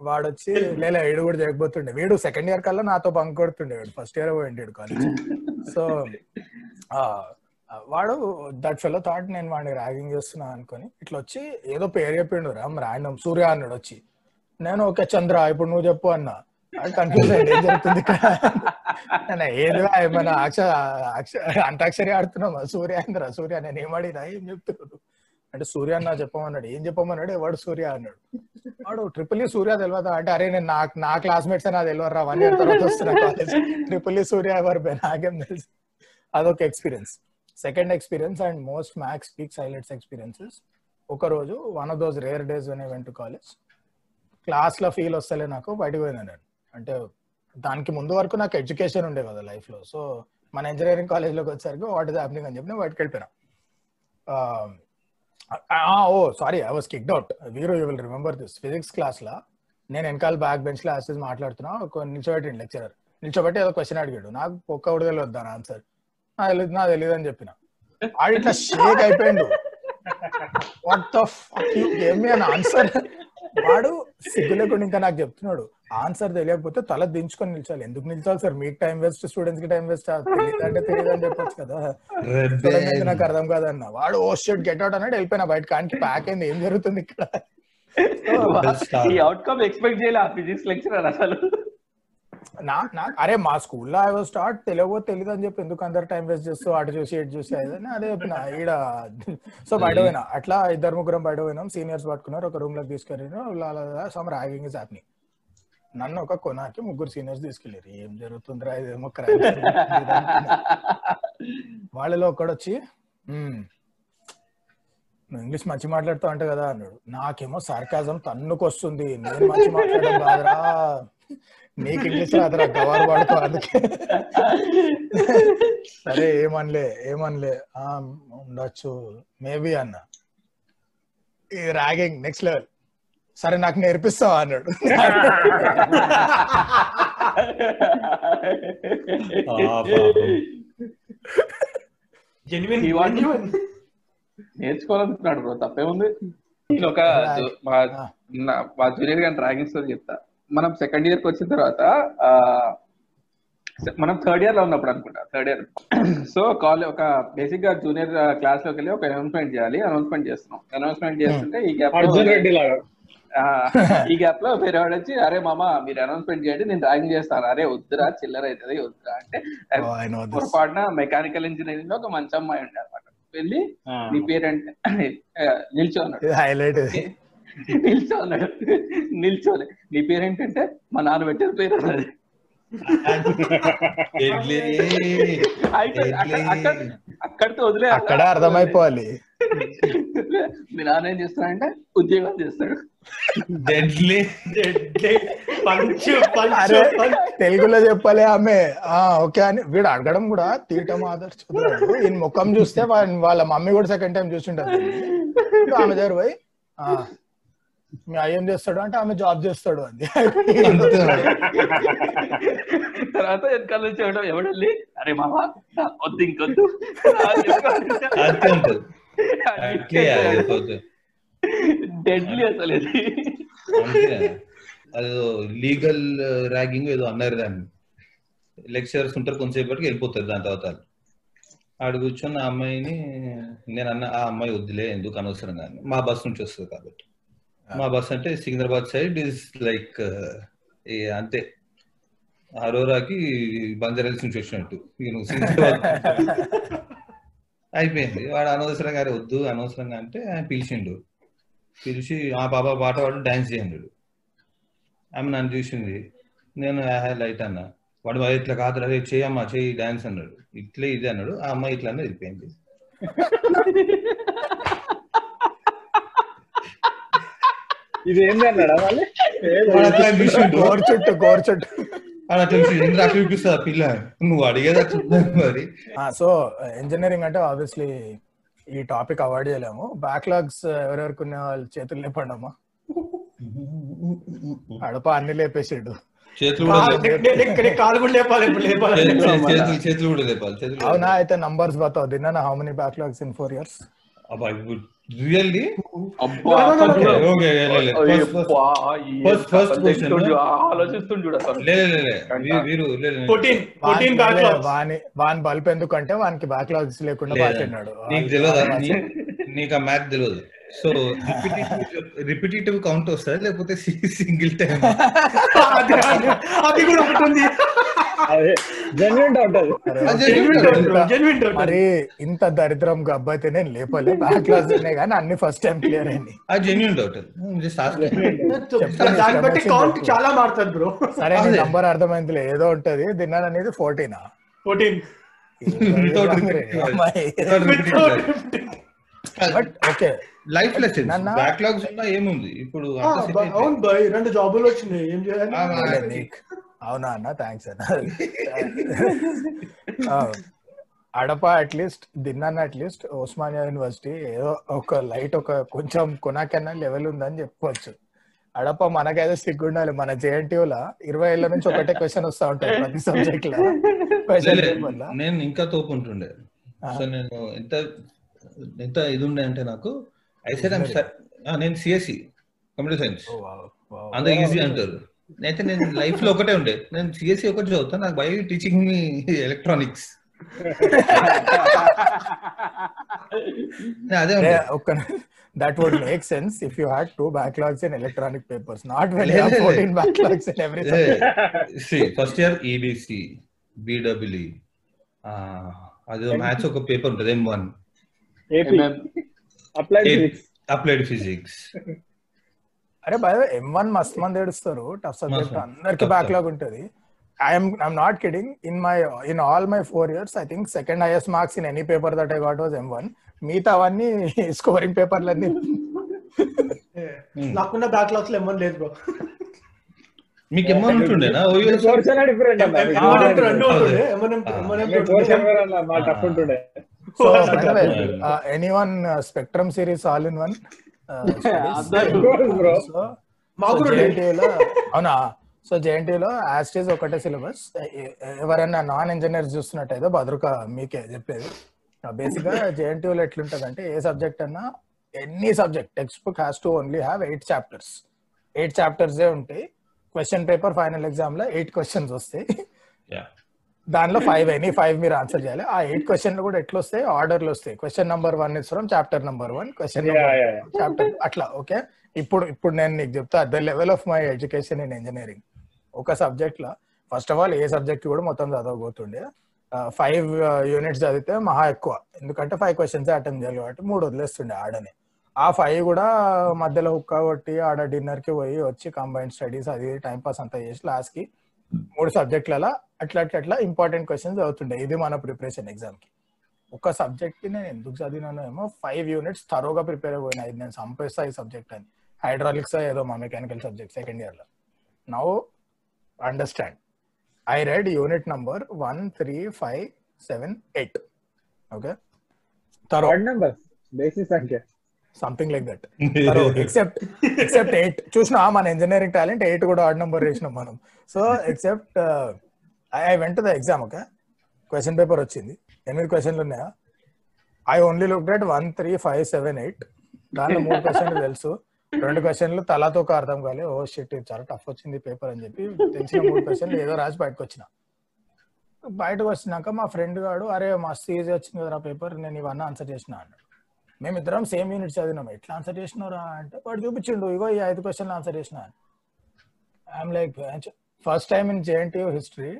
[SPEAKER 2] వాడు వచ్చి లేలే వీడు కూడా చేయకపోతుండే. వీడు సెకండ్ ఇయర్ కల్లా నాతో బంక్ కొడుతుండే వీడు ఫస్ట్ ఇయర్ పోయిండు కాలేజ్ సో వాడు దట్ ఫెలో థాట్ నేను వాడిని ర్యాగింగ్ చేస్తున్నా అనుకొని ఇట్లా వచ్చి ఏదో పేరు చెప్పిండు రామ్ ర్యాండమ్ సూర్య అన్నాడు వచ్చి. నేను ఓకే చంద్ర ఇప్పుడు నువ్వు చెప్పు అన్నా. కన్ఫ్యూజ్ అయ్యింది ఏం జరుగుతుంది ఇక్కడ నేను ఏమైనా అక్ష అక్ష అంతాక్షరి ఆడుతున్నామా సూర్యాంధ్ర సూర్య నేను ఏం ఏం చెప్తున్నాడు? అంటే సూర్య అన్న చెప్పమన్నాడు. ఏం చెప్పమన్నాడు? ఎవడు సూర్య అన్నాడు? వాడు ట్రిపుల్ ఈ e సూర్య తెలియదా అంటే అరే నేను నాకు నా క్లాస్మేట్స్ నా తెలియరా వన్ ఇయర్ తర్వాత వస్తున్నా కాలేజ్ ట్రిపుల్ ఈ సూర్య ఎవరు నాకేం తెలుసు. అదొక experience second experience and most max peaks highlights experiences ఒక రోజు one of those rare days when అని వెంట కాలేజ్ క్లాస్లో ఫీల్ వస్తలే నాకు బయటకు పోయింది అంటే దానికి ముందు వరకు నాకు ఎడ్యుకేషన్ ఉండే కదా లైఫ్లో. సో మన ఇంజనీరింగ్ కాలేజ్లోకి వచ్చేసరికి వాట్ ఇస్ హ్యాపెనింగ్ అని చెప్పి నేను బయటకు వెళ్ళిపోయినా. Um, oh sorry I was kicked out hero you will remember this physics class లా నేను వెనకాల బ్యాక్ బెంచ్లో యాసిస్ మాట్లాడుతున్నా. ఒక లెక్చరర్ నిల్చోబెట్టి ఏదో క్వశ్చన్ అడిగాడు. నాకు ఒక్క ఉడగలు వద్దాను ఆన్సర్ నా తెలియదు నా తెలియదు అని చెప్పిన. వాడు ఇట్లా shake అయిపోయిండు. What the fuck gave me an answer వాడు సిగ్గు లేకుండా ఇంకా నాకు చెప్తున్నాడు. ఆన్సర్ తెలియకపోతే తల దించుకొని నిల్చోవాలి ఎందుకు నిల్చోవాలి సార్? మీకు టైం వేస్ట్ స్టూడెంట్స్కి టైం వేస్ట్ తెలియదు అంటే తెలియదు అని చెప్పొచ్చు కదా. నాకు అర్థం కాదన్న. వాడు ఓ షెట్ గెట్ అవుట్ అన్నాడు వెళ్ళిపోయినా బయట. కానికి ప్యాక్ అయింది. ఏం జరుగుతుంది ఇక్కడ?
[SPEAKER 1] ఈ అవుట్కమ్ ఎక్స్పెక్ట్ చేయలే ఆ ఫిజిక్స్ లెక్చరర్ అసలు.
[SPEAKER 2] నా నా అరే మా స్కూల్లో ఐ వాజ్ స్టార్ట్ తెలియవో తెలియదు అని చెప్పి ఎందుకు అందరు టైం వేస్ట్ చేస్తూ అటు చూసి ఇటు చూసి అదని అదే చెప్పిన. ఈడ సో బయట పోయినా అట్లా ఇద్దరు ముగ్గురం బయట పోయినాం సీనియర్స్ పట్టుకున్నారు ఒక రూమ్లోకి తీసుకెళ్ళిన సమ్ ర్యాగింగ్ ఇస్ హ్యాప్నింగ్ నన్ను ఒక కొనాకి ముగ్గురు సీనియర్స్ తీసుకెళ్ళారు. ఏం జరుగుతుందిరా ఇదేమో వాళ్ళలో ఒకడొచ్చి నువ్వు ఇంగ్లీష్ మంచి మాట్లాడుతావు అంట కదా అన్నాడు. నాకేమో సార్కాజం తన్నుకొస్తుంది. నేను మంచి మాట్లాడడం కాదురా. నీకు ఇంగ్లీష్ రాదురా గవారు వాడుకో అందుకే. సరే ఏమనలే ఏమనలే. ఆ, ఉండొచ్చు. మేబీ అన్న. ఈ ర్యాగింగ్ నెక్స్ట్ లెవెల్. సరే నాకు నేర్పిస్తావా అన్నాడు.
[SPEAKER 1] నేర్చుకోవాలనుకున్నాడు బ్రో తప్పేముంది? నేను ఒక మా జూనియర్ గారిని స్టోరీ చెప్తా. మనం సెకండ్ ఇయర్కి వచ్చిన తర్వాత మనం థర్డ్ ఇయర్లో ఉన్నప్పుడు అనుకుంటా థర్డ్ ఇయర్ సో కాలేజ్ ఒక బేసిక్గా జూనియర్ క్లాస్లోకి వెళ్ళి ఒక అనౌన్స్మెంట్ చేయాలి అనౌన్స్మెంట్ చేస్తున్నాం. అనౌన్స్మెంట్ చేస్తుంటే ఈ గ్యాప్
[SPEAKER 5] అర్జున్ రెడ్డి లాగా
[SPEAKER 1] ఈ గ్యాప్లో వేరే వాడు వచ్చి అరే మామ మీరు అనౌన్స్మెంట్ చేయండి నేను డ్రాయింగ్ చేస్తాను. అరే వద్దురా చిల్లర అవుతుంది వద్దురా. అంటే
[SPEAKER 2] Oh.
[SPEAKER 1] పొరపాటున మెకానికల్ ఇంజనీరింగ్లో ఒక మంచి అమ్మాయి ఉండే అనమాట వెళ్ళి నీ పేరేంటే నిల్చో అన్నాడు.
[SPEAKER 2] హైలైట్
[SPEAKER 1] నిల్చో అన్నాడు నిల్చోలే. నీ పేరేంటంటే? మా నాన్న పెట్టిన పేరు అన్నది అక్కడితో వదిలే
[SPEAKER 2] అక్కడే అర్థమైపోవాలి.
[SPEAKER 1] మీ నాన్న ఏం చేస్తాడంటే ఉద్యోగం చేస్తాడు.
[SPEAKER 2] తెలుగులో చెప్పలే ఆమె. ఆ ఓకే అని. వీడు అడగడం కూడా తీయటం ఆదర్శ ఈయన ముఖం చూస్తే వాళ్ళ మమ్మీ కూడా సెకండ్ టైం చూస్తుంటారు ఇప్పుడు ఆమె దగ్గర పోయి "ఆ, మీ ఏం చేస్తాడు అంటే ఆమె జాబ్ చేస్తాడు అంది.
[SPEAKER 3] అంతే.
[SPEAKER 1] తర్వాత వెనకాల నుంచి ఎవడో ఎవడెళ్ళి అరే మామ వద్దు ఇంకొద్దు. డెడ్లీ అసలు ఇది.
[SPEAKER 3] అదేదో లీగల్ ర్యాగింగ్ ఏదో అన్నారు దాన్ని. లెక్చరర్స్ ఉంటారు కొంతసేపటికి వెళ్ళిపోతారు దాని తర్వాత. ఆడు కూర్చొని ఆ అమ్మాయిని నేను అన్న ఆ అమ్మాయి వద్దులే ఎందుకు అనవసరం కానీ మా బస్ నుంచి వస్తుంది కాబట్టి. మా బస్ అంటే సికింద్రాబాద్ సైడ్ ఇస్ లైక్ అంతే. అరోరాకి బంజారాల్స్ నుంచి వచ్చినట్టు. అయిపోయింది. వాడు అనవసరంగా అరే వద్దు అనవసరంగా అంటే ఆయన పిలిచిండు. పిలిచి ఆ బాబా పాట పాడు డాన్స్ చేయండి ఆమె నన్ను చూసింది. నేను లైట్ అన్న. వాడు "మరి ఇట్లా కాదు అదే చేయమ్మా చేయి డాన్స్ అన్నాడు. ఇట్లే ఇది అన్నాడు. ఆ అమ్మాయి ఇట్లా అన్నది వెళ్ళిపోయింది.
[SPEAKER 5] ఇది ఏంది అన్నాడా మళ్ళీ
[SPEAKER 3] వాడు అట్లా చూసిండు
[SPEAKER 2] గోరు చుట్టూ గోరు చుట్టూ.
[SPEAKER 3] వాడు అట్లా చూసి ఎందుకు అట్లా చూపిస్తుంది ఆ పిల్ల? నువ్వు అడిగేది మరి?
[SPEAKER 2] సో ఇంజనీరింగ్ అంటే ఆబ్వియస్లీ ఈ టాపిక్ అవాయిడ్ చేయలేము. బ్యాక్లాగ్స్ ఎవరెవరికి ఉన్న వాళ్ళు చేతులు లేపండి అమ్మా అడప అన్ని లేపేసాడు.
[SPEAKER 3] చేతులు
[SPEAKER 4] కాలు-
[SPEAKER 3] లేపాలి.
[SPEAKER 4] కూడా ఇప్పుడు
[SPEAKER 3] చేతులు చేతులు కూడా
[SPEAKER 2] అవునా అయితే numbers బతావు. Dinna how many backlogs in four years
[SPEAKER 3] అబ్బా రియల్లీ
[SPEAKER 2] వాని వాని బల్బ్ ఎందుకంటే వానికి బ్యాక్లాగ్స్ లేకుండా? మాట్లాడినాడు
[SPEAKER 3] నీకు తెలియదా నీకు ఆ మ్యాథ్ తెలియదు సో రిపిటేటివ్ కౌంట్ వస్తుంది? లేకపోతే సింగిల్ టైం
[SPEAKER 4] అది కూడా ఒకటి ఉంది.
[SPEAKER 5] అదే జెన్యున్ డౌట్
[SPEAKER 4] డౌట్
[SPEAKER 2] ఇంత దరిద్రం గబ్బైతే నేను లేపలే. బ్యాక్లాగ్స్ ఉన్నాయి కానీ అన్ని ఫస్ట్ టైం క్లియర్ అయింది
[SPEAKER 3] ఆ జెన్యున్ డౌట్ జస్ట్
[SPEAKER 4] దాన్ని బట్టి కౌంట్ చాలా మారుతుంది బ్రో
[SPEAKER 2] సరే. నంబర్ అర్థమైందిలే. ఏదో ఉంటది. దిన్నాను అనేది ఫోర్టీనా బట్ ఓకే
[SPEAKER 3] లైఫ్ బ్యాక్లాగ్స్ ఉన్నా ఏముంది? ఇప్పుడు.
[SPEAKER 4] అవును రెండు జాబులు వచ్చినాయి. ఏం చేయాలి.
[SPEAKER 2] అవునా అన్న? థ్యాంక్స్ అన్న. ఆ, అడప అట్లీస్ట్ దిన్నాన్న అట్లీస్ట్ ఉస్మానియా యూనివర్సిటీ ఏదో ఒక లైట్ ఒక కొంచెం కొనాకన్నా లెవెల్ ఉందని చెప్పుకోవచ్చు అడప మనకైతే సిగ్గుండాలి. మన జేఎన్టీయూ లా ఇరవై ఏళ్ళ నుంచి ఒకటే క్వశ్చన్ వస్తా ఉంటాయి ప్రతి సబ్జెక్ట్లో.
[SPEAKER 3] నేను ఇంకా తోపు ఉంటుండే
[SPEAKER 2] ఆ.
[SPEAKER 3] సో నేను ఎంత ఎంత ఇది ఉండే అంటే నాకు ఐ సెడ్ నేను సిఎస్సి కంప్యూటర్ సైన్స్. అందరూ ఈజీ అంటారు. అయితే నేను లైఫ్లో ఒకటే ఉండే. నేను సిఎస్సి ఒకటి చదువుతా నాకు బయో టీచింగ్ మీ ఎలక్ట్రానిక్స్. అదే ఉండే.
[SPEAKER 2] ఒక that would make sense if you had two backlogs in electronic papers not well. Fourteen backlogs in every
[SPEAKER 3] first year EBC BW అది మ్యాథ్స్ ఒక పేపర్ ఉంటుంది M one
[SPEAKER 5] AP applied physics
[SPEAKER 3] applied physics
[SPEAKER 2] అరే భయ M one మస్త్ మంది ఏడుస్తారు. Tough subject. అందరికి backlog ఉంటది. I'm I'm not kidding in my in all my four years I think second highest marks in any paper that I got was M one మిగతా అవన్నీ scoring పేపర్లన్నీ
[SPEAKER 4] నాకున్న బ్యాక్లాగ్స్లో ఏమని లేదు బ్రో
[SPEAKER 3] మీకు ఏమన్నా ఉంటుండేనా? ఓయూఎస్
[SPEAKER 5] పోర్షన్ డిఫరెంట్ పోర్షన్ వేరే అన్న మా టఫ్ ఉంటుండే
[SPEAKER 2] so. Any one spectrum series all in one అవునా? సో జేఎన్టీయూలో యాస్టేజ్ ఒకటే సిలబస్ ఎవరైనా నాన్ ఇంజనీర్స్ చూస్తున్నట్టయితే భద్రక మీకే చెప్పేది. బేసిక్గా జేఎన్టీయూలో ఎట్లుంటది అంటే ఏ సబ్జెక్ట్ అన్నా any subject textbook has to only have eight chapters eight chapters ఏ ఉంటాయి. క్వశ్చన్ పేపర్ ఫైనల్ ఎగ్జామ్లో ఎయిట్ క్వశ్చన్స్ వస్తాయి. దానిలో ఫైవ్ అయినాయి ఫైవ్ మీరు ఆన్సర్ చేయాలి. ఆ ఎయిట్ క్వశ్చన్లు కూడా ఎట్లా వస్తాయి. ఆర్డర్లు వస్తాయి question number one is from chapter number one question. Chapter అట్లా ఓకే ఇప్పుడు ఇప్పుడు నేను నీకు చెప్తా the level of my education in engineering ఒక సబ్జెక్ట్లో first of all a subject కూడా మొత్తం చదవబోతుండే. ఫైవ్ యూనిట్స్ చదివితే మహా ఎక్కువ. ఎందుకంటే ఫైవ్ క్వశ్చన్స్ అటెండ్ చేయాలి కాబట్టి మూడు వదిలేస్తుండే ఆడని. ఆ ఫైవ్ కూడా మధ్యలో హుక్క కొట్టి ఆడ డిన్నర్కి పోయి వచ్చి కంబైన్డ్ స్టడీస్ అది టైం పాస్ అంతా చేసి లాస్ట్కి మూడు సబ్జెక్టులలో అట్లా అట్లా అట్లా ఇంపార్టెంట్ క్వశ్చన్స్ చదువుతుండే ఇది మన ప్రిపరేషన్ ఎగ్జామ్కి. ఒక సబ్జెక్ట్కి నేను ఎందుకు చదివినానో ఏమో ఫైవ్ యూనిట్స్ తరోగా ప్రిపేర్ అయిపోయినా. ఇది నేను సంపేస్తా ఈ సబ్జెక్ట్ అని. హైడ్రాలిక్స్ ఏదో మా మెకానికల్ సబ్జెక్ట్ సెకండ్ ఇయర్లో. Now understand I read unit number one three five seven eight okay తరో
[SPEAKER 5] odd number basis సంఖ్య.
[SPEAKER 2] Something like that except except eight చూసినా మన ఇంజనీరింగ్ టాలెంట్ ఎయిట్ కూడా ఆడ్ నెంబర్ వేసినాం మనం. So except I went the exam okay question paper వచ్చింది. ఎనిమిది క్వశ్చన్లు ఉన్నాయా? I only look that one three five seven eight దాంట్లో మూడు క్వశ్చన్లు తెలుసు. రెండు క్వశ్చన్లు తలాతో ఒక అర్థం కాలే. ఓ షిట్ చాలా టఫ్ వచ్చింది పేపర్ అని చెప్పి తెలిసిన మూడు క్వశ్చన్లు ఏదో రాసి బయటకు వచ్చిన. బయటకు వచ్చినాక మా ఫ్రెండ్ గాడు అరే మస్తు ఈజీ వచ్చింది కదా పేపర్ నేను ఇవన్నీ ఆన్సర్ చేసిన అన్నాడు. మేమిద్దరం సేమ్ యూనిట్ చదివినాం. ఎట్లా ఆన్సర్ చేసినారా అంటే వాడు చూపించిండు ఇగో ఈ ఐదు క్వశ్చన్లు ఆన్సర్ చేసిన I'm like first time in JNTU history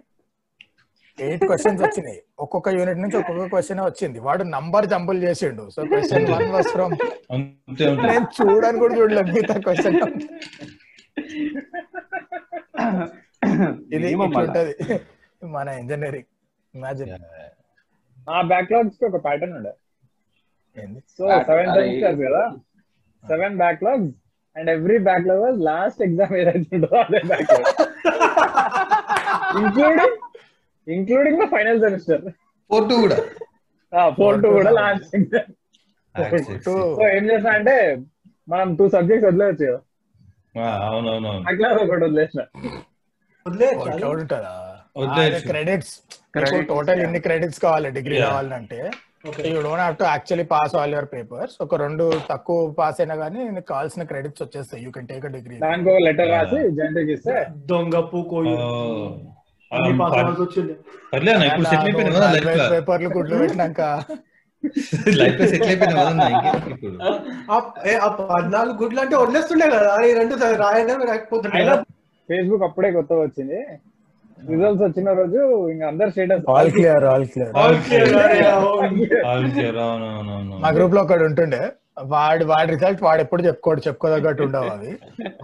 [SPEAKER 2] eight questions వచ్చినాయి. ఒక్కొక్క యూనిట్ నుంచి ఒక్కొక్క క్వశ్చన్ వచ్చింది. వాడు నంబర్ జంపుల్ చేసిండు. So question one was from
[SPEAKER 3] అంతే ఉంటుంది.
[SPEAKER 2] నేను చూడని కూడా చూడలేదు మిగతా క్వశ్చన్ ఇది. ఉంటది మన ఇంజనీరింగ్ ఇమాజిన్
[SPEAKER 5] ఆ బ్యాక్లాగ్స్కి ఒక ప్యాటర్న్ ఉండే. So seven. సెమిస్టర్స్ కదా? Seven backlogs and every backlog was last exam ఏదైతే ఉంటుందో అదే backlog including including the final semester
[SPEAKER 3] four two కూడా.
[SPEAKER 5] ఫోర్ టూ కూడా లాస్ట్ ఎగ్జామ్
[SPEAKER 2] Two.
[SPEAKER 5] సో ఏం చేసిన అంటే మనం టూ సబ్జెక్ట్స్ వదిలేవచ్చు కదా. ఒకటి వదిలేసిన.
[SPEAKER 2] Credits
[SPEAKER 1] Credits,
[SPEAKER 2] total. ఎన్ని క్రెడిట్స్ కావాలి? డిగ్రీ. కావాలంటే? You don't have to actually pass all your papers ఒక రెండు తక్కువ పాస్ అయినా కానీ నీకు కావాల్సిన క్రెడిట్స్ వచ్చేస్తాయి. యూ కెన్ టేక్ డిగ్రీ
[SPEAKER 5] దానికి లెటర్ రాసి జనరేట్ ఇస్తే
[SPEAKER 4] దొంగ పూకోయి. అన్ని పాస్ అవ్వాల్సి వచ్చింది.
[SPEAKER 3] పర్లేదు ఇప్పుడు సెటిల్ అయిపోయినా కదా లైఫ్లో.
[SPEAKER 2] పేపర్లు గుడ్లు పెట్టినాక.
[SPEAKER 3] లైఫ్లో సెటిల్ అయిపోయినా
[SPEAKER 4] పద్నాలుగు గుడ్లు అంటే వదిలేస్తుండే కదా. రెండు రాయండి
[SPEAKER 5] ఫేస్బుక్ అప్పుడే కొత్తగా వచ్చింది. రిజల్ట్స్ వచ్చిన రోజు ఇంకా అందరు status
[SPEAKER 2] all clear all clear
[SPEAKER 4] All clear, అరే, అవును.
[SPEAKER 3] అవునవునవును
[SPEAKER 2] మా గ్రూప్లో ఒకడు ఉంటుండే. వాడి వాడి రిజల్ట్ వాడు ఎప్పుడు చెప్పుకోడు చెప్పుకోదగ్గట్టు ఉండవు అవి.